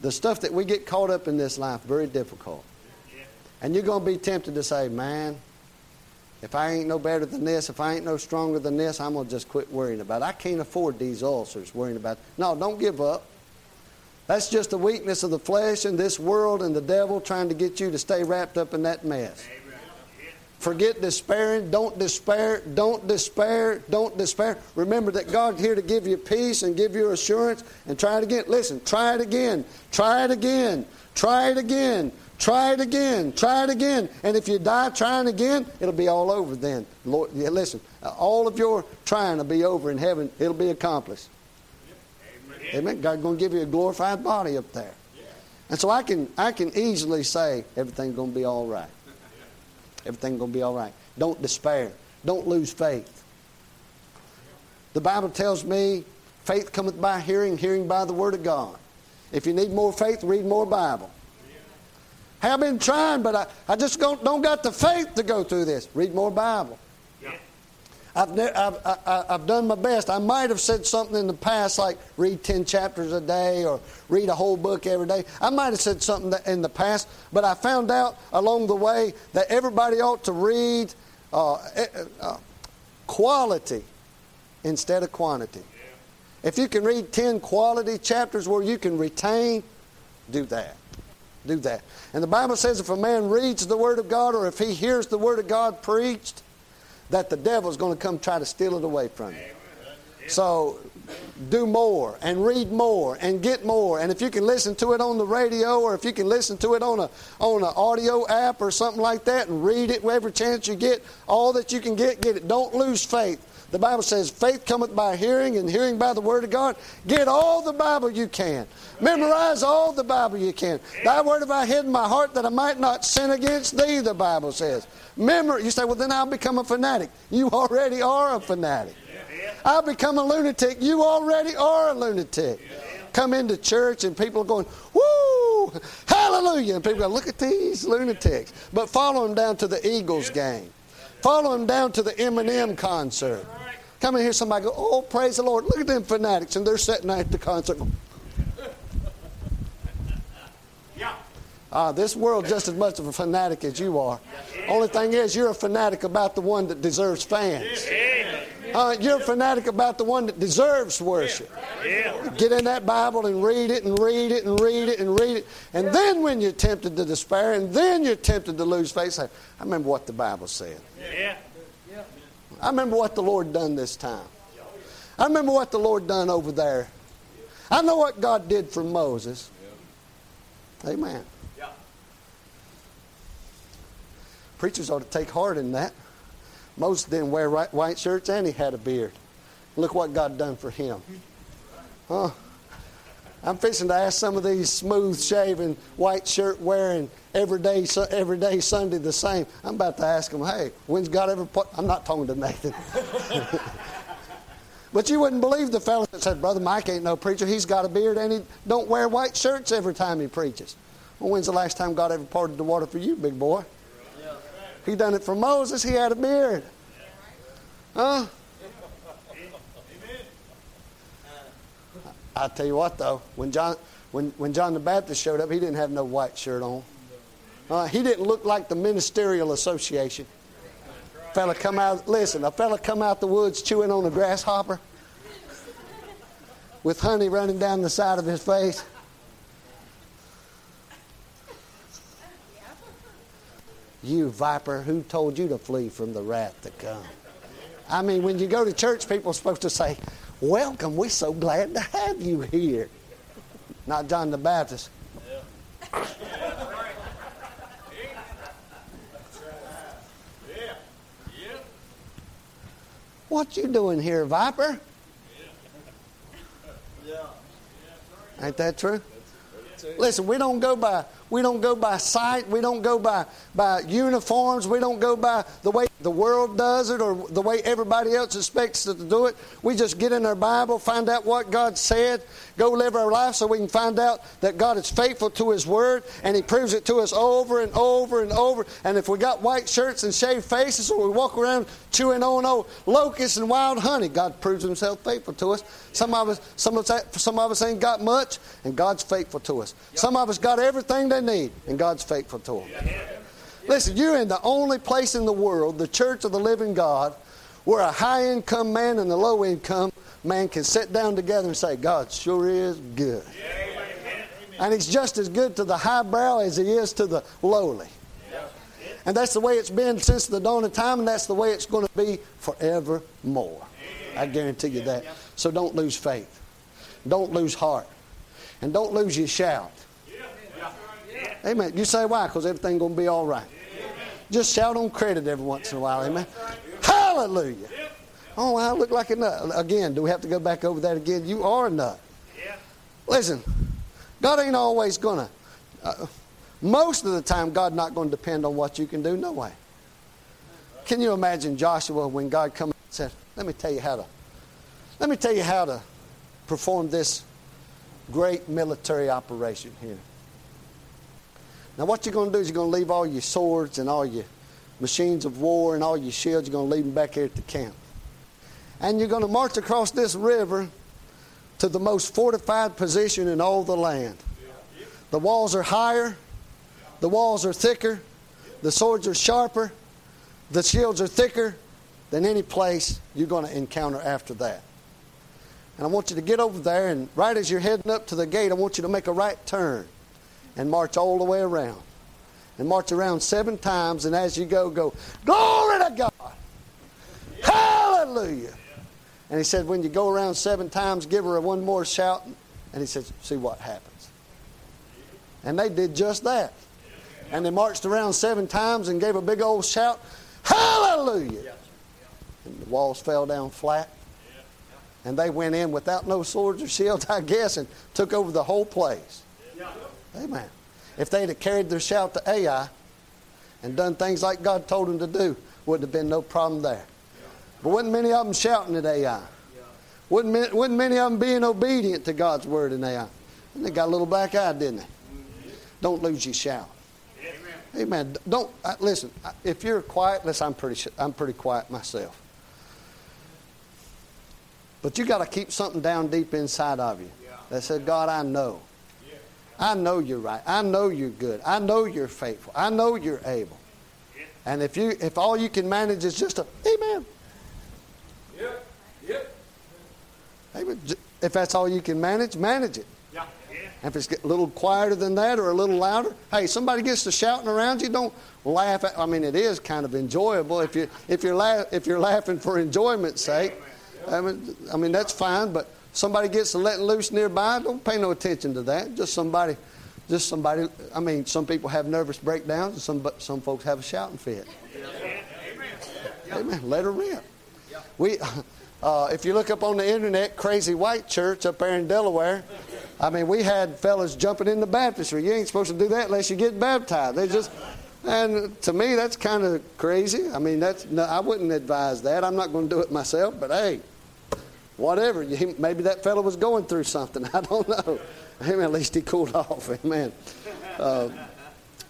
The stuff that we get caught up in this life, very difficult. And you're going to be tempted to say, man, if I ain't no better than this, if I ain't no stronger than this, I'm going to just quit worrying about it. I can't afford these ulcers worrying about it. No, don't give up. That's just the weakness of the flesh and this world and the devil trying to get you to stay wrapped up in that mess. Amen. Yeah. Forget despairing. Don't despair. Don't despair. Don't despair. Remember that God's here to give you peace and give you assurance. And try it again. Listen, try it again. Try it again. Try it again. Try it again. Try it again. And if you die trying again, it'll be all over then. Lord, yeah, listen, all of your trying will be over in heaven. It'll be accomplished. Amen. Amen. God's going to give you a glorified body up there. And so I can I can easily say everything's going to be all right. Everything's going to be all right. Don't despair. Don't lose faith. The Bible tells me faith cometh by hearing, hearing by the Word of God. If you need more faith, read more Bible. Hey, I've been trying, but I, I just don't, don't got the faith to go through this. Read more Bible. I've, ne- I've, I, I've done my best. I might have said something in the past like read 10 chapters a day or read a whole book every day. I might have said something that- in the past, but I found out along the way that everybody ought to read uh, eh, uh, quality instead of quantity. If you can read 10 quality chapters where you can retain, do that. Do that. And the Bible says if a man reads the Word of God or if he hears the Word of God preached, that the devil's going to come try to steal it away from you. So do more and read more and get more. And if you can listen to it on the radio or if you can listen to it on a on an audio app or something like that and read it every chance you get, all that you can get, get it. Don't lose faith. The Bible says faith cometh by hearing and hearing by the word of God. Get all the Bible you can. Memorize all the Bible you can. Thy word have I hid in my heart that I might not sin against thee, the Bible says. Remember, you say, well, then I'll become a fanatic. You already are a fanatic. I'll become a lunatic. You already are a lunatic. Come into church and people are going, woo, hallelujah. And people go, look at these lunatics. But follow them down to the Eagles game. Follow him down to the Eminem concert. Come and hear somebody go, oh, praise the Lord. Look at them fanatics. And they're sitting at the concert going, Yeah. Ah, this world's just as much of a fanatic as you are. Only thing is, you're a fanatic about the one that deserves fans. Uh, you're a fanatic about the one that deserves worship. Get in that Bible and read it and read it and read it and read it. And then when you're tempted to despair and then you're tempted to lose faith, say, I remember what the Bible said. Yeah. I remember what the Lord done this time. I remember what the Lord done over there. I know what God did for Moses. Amen. Yeah. Preachers ought to take heart in that. Moses didn't wear white shirts and he had a beard. Look what God done for him. Huh? I'm fixing to ask some of these smooth shaven, white shirt wearing, everyday, everyday Sunday the same. I'm about to ask them, hey, when's God ever put. I'm not talking to Nathan. but you wouldn't believe the fellow that said, Brother Mike ain't no preacher. He's got a beard and he don't wear white shirts every time he preaches. Well, when's the last time God ever parted the water for you, big boy? He done it for Moses. He had a beard. Huh? I tell you what, though, when John, when, when John the Baptist showed up, he didn't have no white shirt on. Uh, he didn't look like the ministerial association. Fella come out, listen, a fella come out the woods chewing on a grasshopper with honey running down the side of his face. You viper, who told you to flee from the wrath to come? I mean, when you go to church, people are supposed to say, Welcome, we're so glad to have you here. Not John the Baptist. What you doing here, Viper? Ain't that true? Listen, we don't go by we don't go by sight. We don't go by, by uniforms. We don't go by the way the world does it or the way everybody else expects us to do it. We just get in our Bible, find out what God said, go live our life so we can find out that God is faithful to His Word and He proves it to us over and over and over. And if we got white shirts and shaved faces or we walk around chewing on old locusts and wild honey, God proves Himself faithful to us. Some of us, some of us, some of us ain't got much, and God's faithful to us. Some of us got everything they need, and God's faithful to them. Listen, you're in the only place in the world, the church of the living God, where a high income man and a low income man can sit down together and say, God sure is good. And he's just as good to the highbrow as he is to the lowly. And that's the way it's been since the dawn of time, and that's the way it's going to be forevermore. I guarantee you that. So don't lose faith. Don't lose heart. And don't lose your shout. Amen. You say why? Because everything's going to be all right. Just shout on credit every once in a while. Amen. Hallelujah. Oh, I look like a nut. Again, do we have to go back over that again? You are a nut. Listen, God ain't always going to. Uh, most of the time, God not going to depend on what you can do. No way. Can you imagine Joshua when God come and said, "Let me tell you how to, let me tell you how to perform this great military operation here." Now, what you're going to do is you're going to leave all your swords and all your machines of war and all your shields, you're going to leave them back here at the camp. And you're going to march across this river to the most fortified position in all the land. The walls are higher, the walls are thicker, the swords are sharper, the shields are thicker than any place you're going to encounter after that. And I want you to get over there, and right as you're heading up to the gate, I want you to make a right turn and march all the way around. And march around seven times, and as you go, go, Glory to God! Hallelujah! And he said, when you go around seven times, give her one more shout. And he said, see what happens. And they did just that. And they marched around seven times and gave a big old shout, Hallelujah! And the walls fell down flat. And they went in without no swords or shields, I guess, and took over the whole place. Amen. If they'd have carried their shout to Ai and done things like God told them to do, wouldn't have been no problem there. But wasn't many of them shouting at Ai. Wasn't, wasn't many of them being obedient to God's word in Ai. And they got a little black eye, didn't they? Don't lose your shout. Amen. Amen. Don't uh, listen. If you're quiet, listen. I'm pretty. I'm pretty quiet myself. But you got to keep something down deep inside of you that said, "God, I know I know you're right. I know you're good. I know you're faithful. I know you're able. And if you if all you can manage is just a amen. Yep. Yep. Amen. If that's all you can manage, manage it. Yeah. yeah. If it's a little quieter than that or a little louder, hey, somebody gets to shouting around you, don't laugh at. I mean, it is kind of enjoyable if you if you're la- if you're laughing for enjoyment's sake. I mean, I mean that's fine, but somebody gets letting loose nearby, don't pay no attention to that. Just somebody Just somebody, I mean, some people have nervous breakdowns and some, some folks have a shouting fit. Amen. Let her rip. We, uh, if you look up on the internet, Crazy White Church up there in Delaware, I mean, we had fellas jumping in the baptistry. You ain't supposed to do that unless you get baptized. They just, and to me, that's kind of crazy. I mean, that's no, I wouldn't advise that. I'm not going to do it myself, but hey, whatever. Maybe that fellow was going through something. I don't know. Amen. At least he cooled off. Amen. Uh,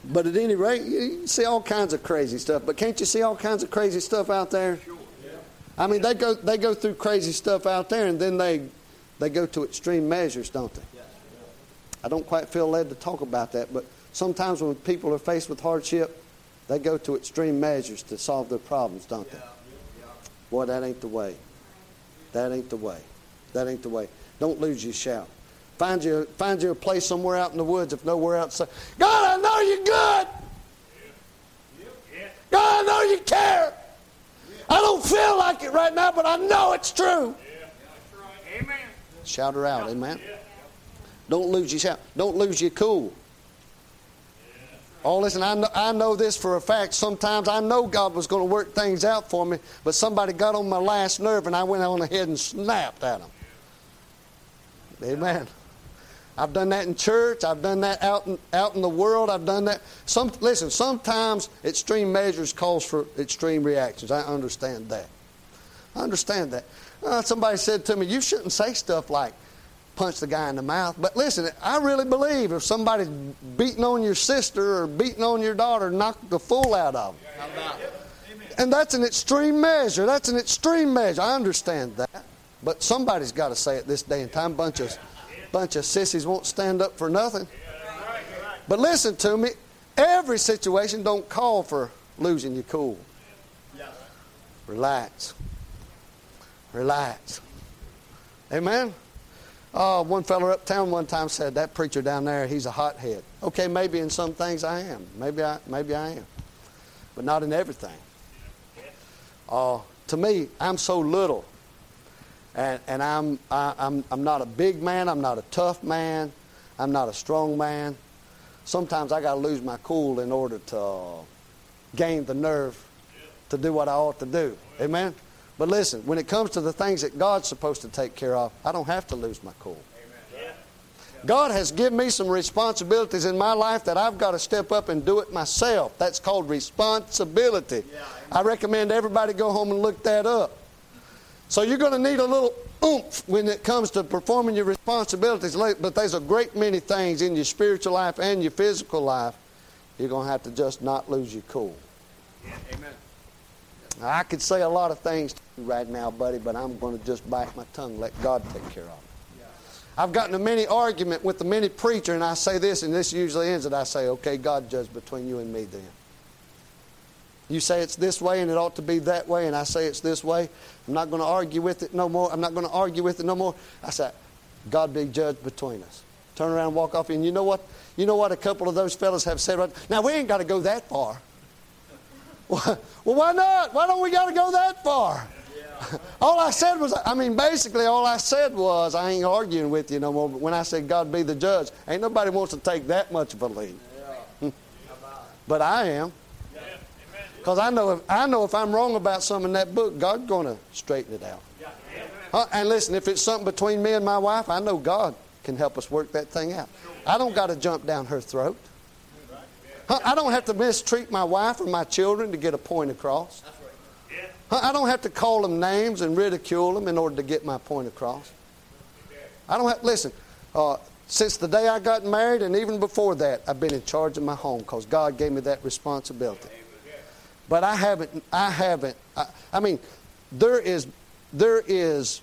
but at any rate, you see all kinds of crazy stuff. But can't you see all kinds of crazy stuff out there? I mean, they go they go through crazy stuff out there, and then they they go to extreme measures, don't they? I don't quite feel led to talk about that, but sometimes when people are faced with hardship, they go to extreme measures to solve their problems, don't they? Boy, that ain't the way. That ain't the way. That ain't the way. Don't lose your shout. Find you, find you a place somewhere out in the woods, if nowhere else. God, I know you're good. God, I know you care. I don't feel like it right now, but I know it's true. Amen. Shout her out, amen. Don't lose your shout. Don't lose your cool. Oh, listen, I know, I know this for a fact. Sometimes I know God was going to work things out for me, but somebody got on my last nerve and I went on ahead and snapped at them. Amen. I've done that in church. I've done that out in, out in the world. I've done that. Some, listen, sometimes extreme measures calls for extreme reactions. I understand that. I understand that. Uh, somebody said to me, you shouldn't say stuff like, punch the guy in the mouth. But listen, I really believe if somebody's beating on your sister or beating on your daughter, knock the fool out of them. And that's an extreme measure. That's an extreme measure. I understand that. But somebody's got to say it this day and time. Bunch of bunch of sissies won't stand up for nothing. But listen to me, every situation don't call for losing your cool. Relax. Relax. Amen. Uh, one fellow uptown one time said that preacher down there, he's a hothead. Okay, maybe in some things I am. Maybe I, maybe I am, but not in everything. Uh, to me, I'm so little and, and I'm, I, I'm, I'm not a big man, I'm not a tough man, I'm not a strong man. Sometimes I got to lose my cool in order to uh, gain the nerve to do what I ought to do. Amen? But listen, when it comes to the things that God's supposed to take care of, I don't have to lose my cool. God has given me some responsibilities in my life that I've got to step up and do it myself. That's called responsibility. I recommend everybody go home and look that up. So you're going to need a little oomph when it comes to performing your responsibilities. But there's a great many things in your spiritual life and your physical life. You're going to have to just not lose your cool. Yeah, amen. I could say a lot of things to you right now, buddy, but I'm going to just bite my tongue, let God take care of it. I've gotten a many argument with the many preacher, and I say this, and this usually ends, and I say, okay, God judge between you and me then. You say it's this way and it ought to be that way, and I say it's this way. I'm not going to argue with it no more. I'm not going to argue with it no more. I say, God be judge between us. Turn around, walk off, and you know what? You know what? A couple of those fellows have said. Right now we ain't got to go that far. Well, why not? Why don't we got to go that far? all I said was, I mean, basically, all I said was, I ain't arguing with you no more. But when I said God be the judge, ain't nobody wants to take that much of a lead. but I am. Because I know if I know if I'm wrong about something in that book, God's going to straighten it out. Uh, and listen, if it's something between me and my wife, I know God can help us work that thing out. I don't got to jump down her throat. I don't have to mistreat my wife or my children to get a point across. I don't have to call them names and ridicule them in order to get my point across. I don't have, listen, uh, since the day I got married and even before that, I've been in charge of my home because God gave me that responsibility. But I haven't, I haven't, I, I mean, there is, there is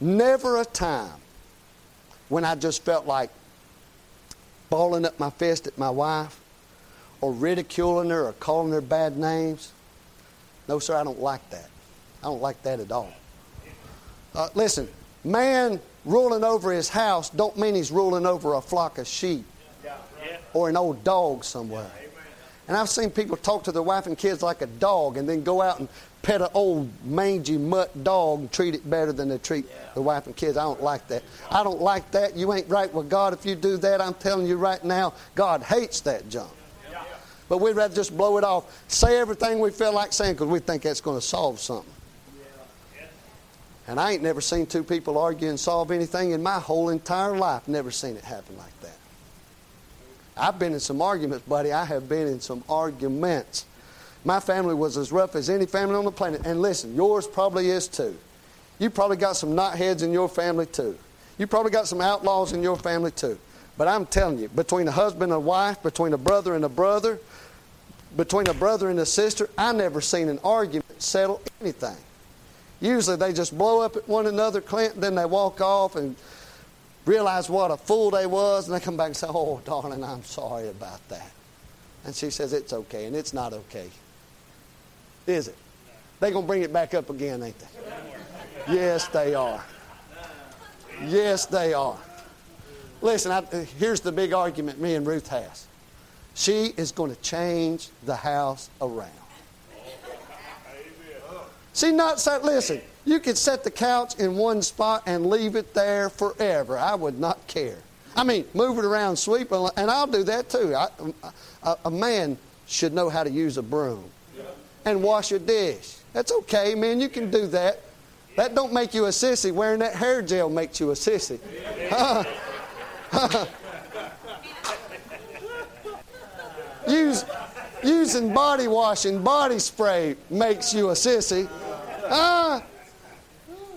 never a time when I just felt like balling up my fist at my wife or ridiculing her or calling her bad names. No, sir, I don't like that. I don't like that at all. Uh, listen, man ruling over his house don't mean he's ruling over a flock of sheep or an old dog somewhere. And I've seen people talk to their wife and kids like a dog and then go out and pet an old mangy mutt dog and treat it better than they treat yeah. their wife and kids. I don't like that. I don't like that. You ain't right with God if you do that. I'm telling you right now, God hates that junk. But we'd rather just blow it off, say everything we feel like saying because we think that's going to solve something. And I ain't never seen two people argue and solve anything in my whole entire life. Never seen it happen like that. I've been in some arguments, buddy. I have been in some arguments. My family was as rough as any family on the planet. And listen, yours probably is too. You probably got some knotheads in your family too. You probably got some outlaws in your family too. But I'm telling you, between a husband and a wife, between a brother and a brother, between a brother and a sister, I never seen an argument settle anything. Usually they just blow up at one another, Clint, then they walk off and realize what a fool they was, and they come back and say, Oh, darling, I'm sorry about that. And she says, It's okay, and it's not okay. Is it? They're going to bring it back up again, ain't they? Yes, they are. Yes, they are. Listen, I, here's the big argument me and Ruth has. She is going to change the house around. See, not so, listen, you could set the couch in one spot and leave it there forever. I would not care. I mean, move it around, sweep it, and I'll do that too. I, a, a, man should know how to use a broom and wash a dish. That's okay, man. You can do that. That don't make you a sissy. Wearing that hair gel makes you a sissy. Use, using body wash and body spray makes you a sissy. Ah,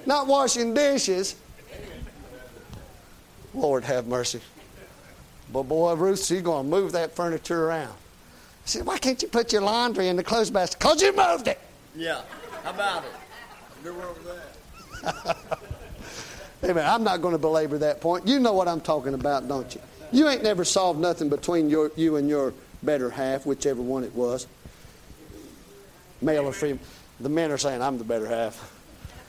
not washing dishes. Lord have mercy. But boy, Ruth, she's going to move that furniture around. I said, why can't you put your laundry in the clothes basket? Because you moved it. Yeah. How about it? Good work with that. Amen. I'm not going to belabor that point. You know what I'm talking about, don't you? You ain't never solved nothing between your, you and your better half, whichever one it was, male or female the men are saying, I'm the better half.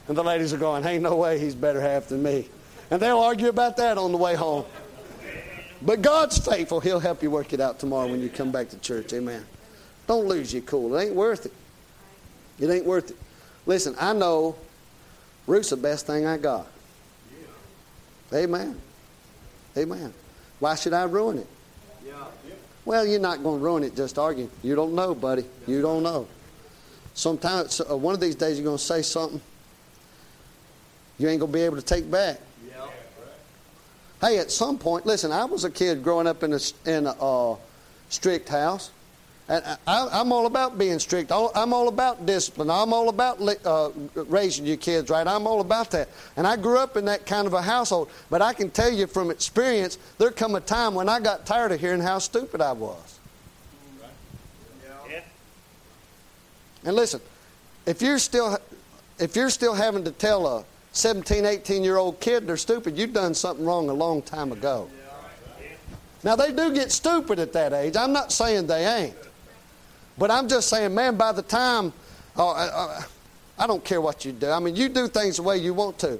And the ladies are going, ain't no way he's better half than me. And they'll argue about that on the way home. But God's faithful. He'll help you work it out tomorrow when you come back to church. Amen. Don't lose your cool. It ain't worth it. It ain't worth it. Listen, I know Ruth's the best thing I got. Amen. Amen. Why should I ruin it? Well, you're not going to ruin it just arguing. You don't know, buddy. You don't know. Sometimes, uh, one of these days, you're going to say something you ain't going to be able to take back. Yeah. Hey, at some point, listen, I was a kid growing up in a, in a uh, strict house. And I, am all about being strict. I'm all about discipline. I'm all about uh, raising your kids right. I'm all about that. And I grew up in that kind of a household. But I can tell you from experience, there come a time when I got tired of hearing how stupid I was. And listen, if you're still if you're still having to tell a 17, 18 year old kid they're stupid, you've done something wrong a long time ago. Now they do get stupid at that age. I'm not saying they ain't. But I'm just saying, man, by the time uh, uh, I don't care what you do. I mean, you do things the way you want to.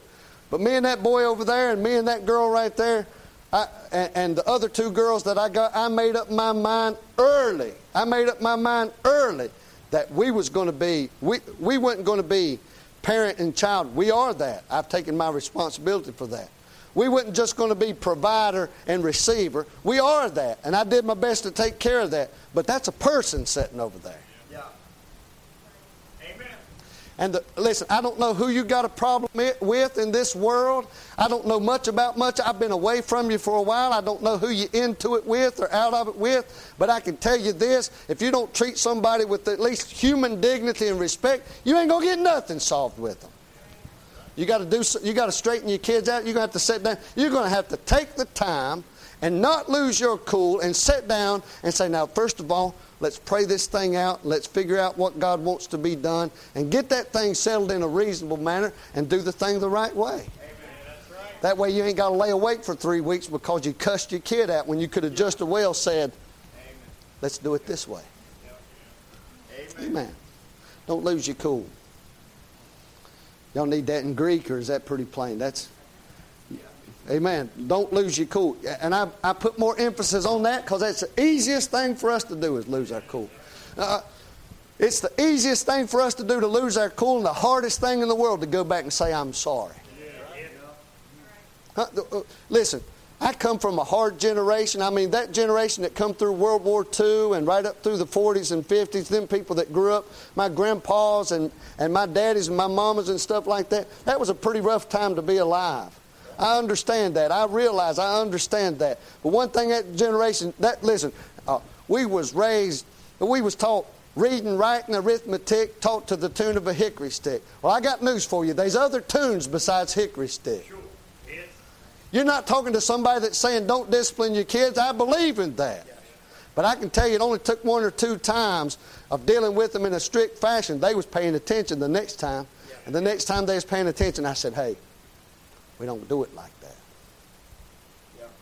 But me and that boy over there, and me and that girl right there, I, and, and, the other two girls that I got, I made up my mind early. I made up my mind early that we was going to be, we, we weren't going to be parent and child. We are that. I've taken my responsibility for that. We weren't just going to be provider and receiver. We are that. And I did my best to take care of that. But that's a person sitting over there. Yeah. Amen. And the, listen, I don't know who you got a problem with in this world. I don't know much about much. I've been away from you for a while. I don't know who you're into it with or out of it with. But I can tell you this if you don't treat somebody with at least human dignity and respect, you ain't going to get nothing solved with them. You got to do. You got to straighten your kids out. You're going to have to sit down. You're going to have to take the time and not lose your cool and sit down and say, now, first of all, Let's pray this thing out. Let's figure out what God wants to be done and get that thing settled in a reasonable manner and do the thing the right way. That way you ain't got to lay awake for three weeks because you cussed your kid out when you could have just as well said, let's do it this way. Amen. Amen. Don't lose your cool. Y'all need that in Greek or is that pretty plain? That's Amen. Don't lose your cool. And I, I put more emphasis on that because that's the easiest thing for us to do is lose our cool. Uh, it's the easiest thing for us to do to lose our cool and the hardest thing in the world to go back and say, I'm sorry. Uh, listen, I come from a hard generation. I mean, that generation that come through World War II and right up through the 40s and 50s, them people that grew up, my grandpas and, and my daddies and my mamas and stuff like that, that was a pretty rough time to be alive. I understand that. I realize I understand that. But one thing that generation, that listen, uh, we was raised, we was taught reading, writing, arithmetic, taught to the tune of a hickory stick. Well, I got news for you. There's other tunes besides hickory stick. Sure. Yes. You're not talking to somebody that's saying don't discipline your kids. I believe in that. But I can tell you it only took one or two times of dealing with them in a strict fashion. They was paying attention the next time. And the next time they was paying attention, I said, hey, we don't do it like that.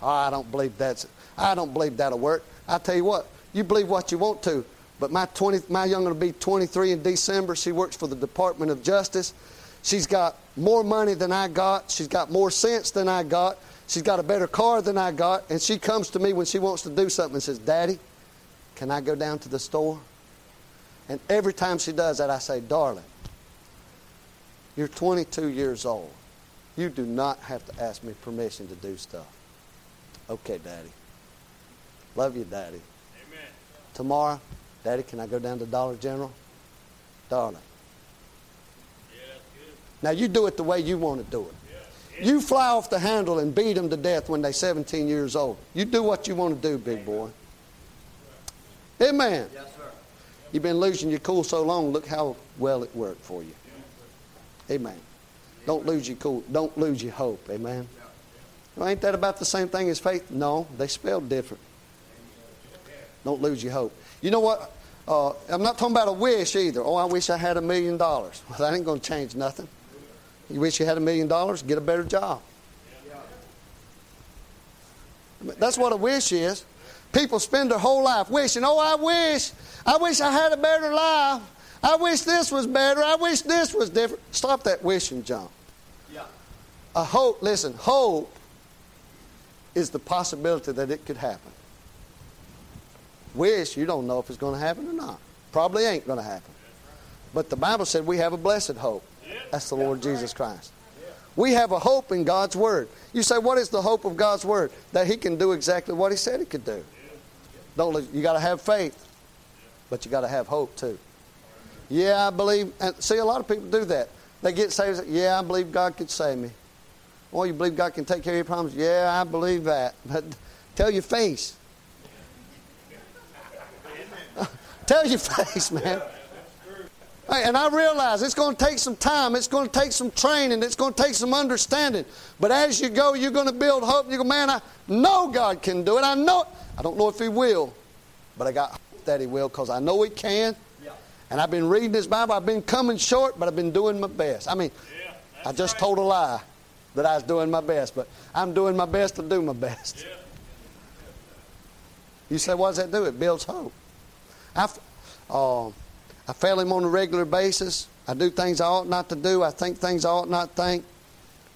Oh, I don't believe that's I don't believe that'll work. I tell you what, you believe what you want to. But my 20, my young will be 23 in December. She works for the Department of Justice. She's got more money than I got. She's got more sense than I got. She's got a better car than I got. And she comes to me when she wants to do something and says, Daddy, can I go down to the store? And every time she does that, I say, Darling, you're 22 years old. You do not have to ask me permission to do stuff. Okay, Daddy. Love you, Daddy. Amen. Tomorrow, Daddy, can I go down to Dollar General? Darling. Yeah, good. Now you do it the way you want to do it. Yeah. You fly off the handle and beat them to death when they're 17 years old. You do what you want to do, big boy. Amen. Yes, sir. You've been losing your cool so long. Look how well it worked for you. Amen. Don't lose your cool. Don't lose your hope. Amen. Well, ain't that about the same thing as faith? No, they spelled different. Don't lose your hope. You know what? Uh, I'm not talking about a wish either. Oh, I wish I had a million dollars. Well, that ain't going to change nothing. You wish you had a million dollars? Get a better job. That's what a wish is. People spend their whole life wishing, oh, I wish, I wish I had a better life. I wish this was better. I wish this was different. Stop that wishing, John. Yeah. A hope, listen, hope is the possibility that it could happen. Wish, you don't know if it's going to happen or not. Probably ain't going to happen. But the Bible said we have a blessed hope. That's the Lord Jesus Christ. We have a hope in God's Word. You say, what is the hope of God's Word? That He can do exactly what He said He could do. Don't you got to have faith, but you got to have hope too. Yeah, I believe. And see, a lot of people do that. They get saved. Yeah, I believe God could save me. Well, you believe God can take care of your problems? Yeah, I believe that. But tell your face. tell your face, man. Hey, And I realize it's going to take some time. It's going to take some training. It's going to take some understanding. But as you go, you're going to build hope. You go, man, I know God can do it. I know. It. I don't know if He will, but I got hope that He will because I know He can. And I've been reading this Bible. I've been coming short, but I've been doing my best. I mean, Yeah. I just right. told a lie that I was doing my best, but I'm doing my best to do my best. Yeah. You say, what does that do? It builds hope. I, uh, I fail him on a regular basis. I do things I ought not to do. I think things I ought not think.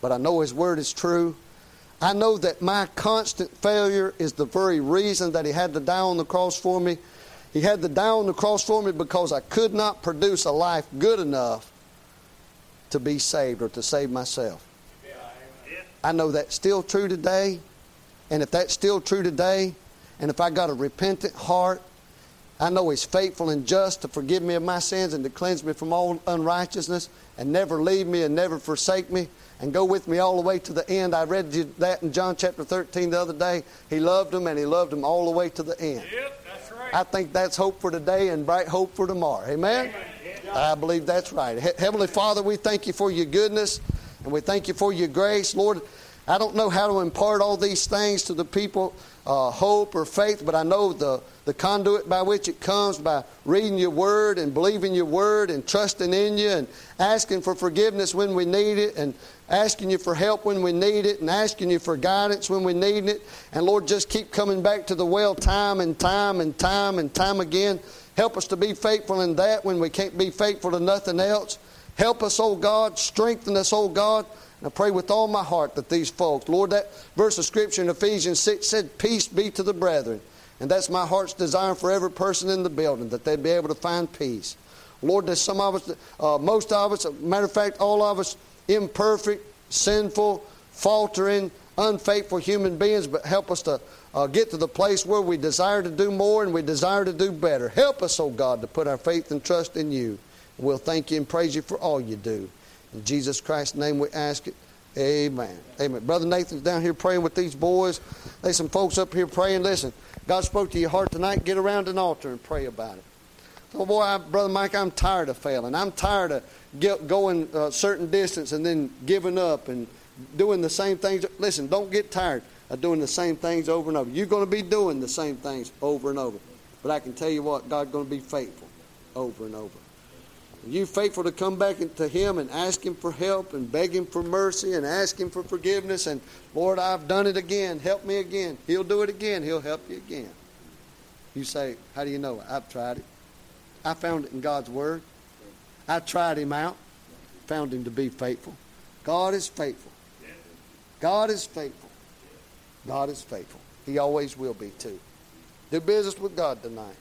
But I know his word is true. I know that my constant failure is the very reason that he had to die on the cross for me. He had to die on the cross for me because I could not produce a life good enough to be saved or to save myself. I know that's still true today. And if that's still true today, and if I got a repentant heart, I know He's faithful and just to forgive me of my sins and to cleanse me from all unrighteousness and never leave me and never forsake me and go with me all the way to the end. I read that in John chapter 13 the other day. He loved them and He loved them all the way to the end. Yep. I think that's hope for today and bright hope for tomorrow. Amen? I believe that's right. He- Heavenly Father, we thank you for your goodness and we thank you for your grace. Lord, I don't know how to impart all these things to the people, uh, hope or faith, but I know the, the conduit by which it comes by reading your word and believing your word and trusting in you and asking for forgiveness when we need it and asking you for help when we need it and asking you for guidance when we need it. And Lord, just keep coming back to the well time and time and time and time again. Help us to be faithful in that when we can't be faithful to nothing else. Help us, oh God. Strengthen us, oh God. And I pray with all my heart that these folks, Lord, that verse of Scripture in Ephesians 6 said, Peace be to the brethren. And that's my heart's desire for every person in the building, that they'd be able to find peace. Lord, there's some of us, uh, most of us, matter of fact, all of us, imperfect, sinful, faltering, unfaithful human beings, but help us to uh, get to the place where we desire to do more and we desire to do better. Help us, oh God, to put our faith and trust in you. We'll thank you and praise you for all you do. In Jesus Christ's name we ask it. Amen. Amen. Brother Nathan's down here praying with these boys. There's some folks up here praying. Listen, God spoke to your heart tonight. Get around an altar and pray about it. Oh boy, I, brother Mike, I'm tired of failing. I'm tired of get, going a certain distance and then giving up and doing the same things. Listen, don't get tired of doing the same things over and over. You're going to be doing the same things over and over. But I can tell you what, God's going to be faithful over and over. you faithful to come back to Him and ask Him for help and beg Him for mercy and ask Him for forgiveness and, Lord, I've done it again. Help me again. He'll do it again. He'll help you again. You say, How do you know? I've tried it. I found it in God's Word. I tried Him out, found Him to be faithful. God is faithful. God is faithful. God is faithful. He always will be, too. Do business with God tonight.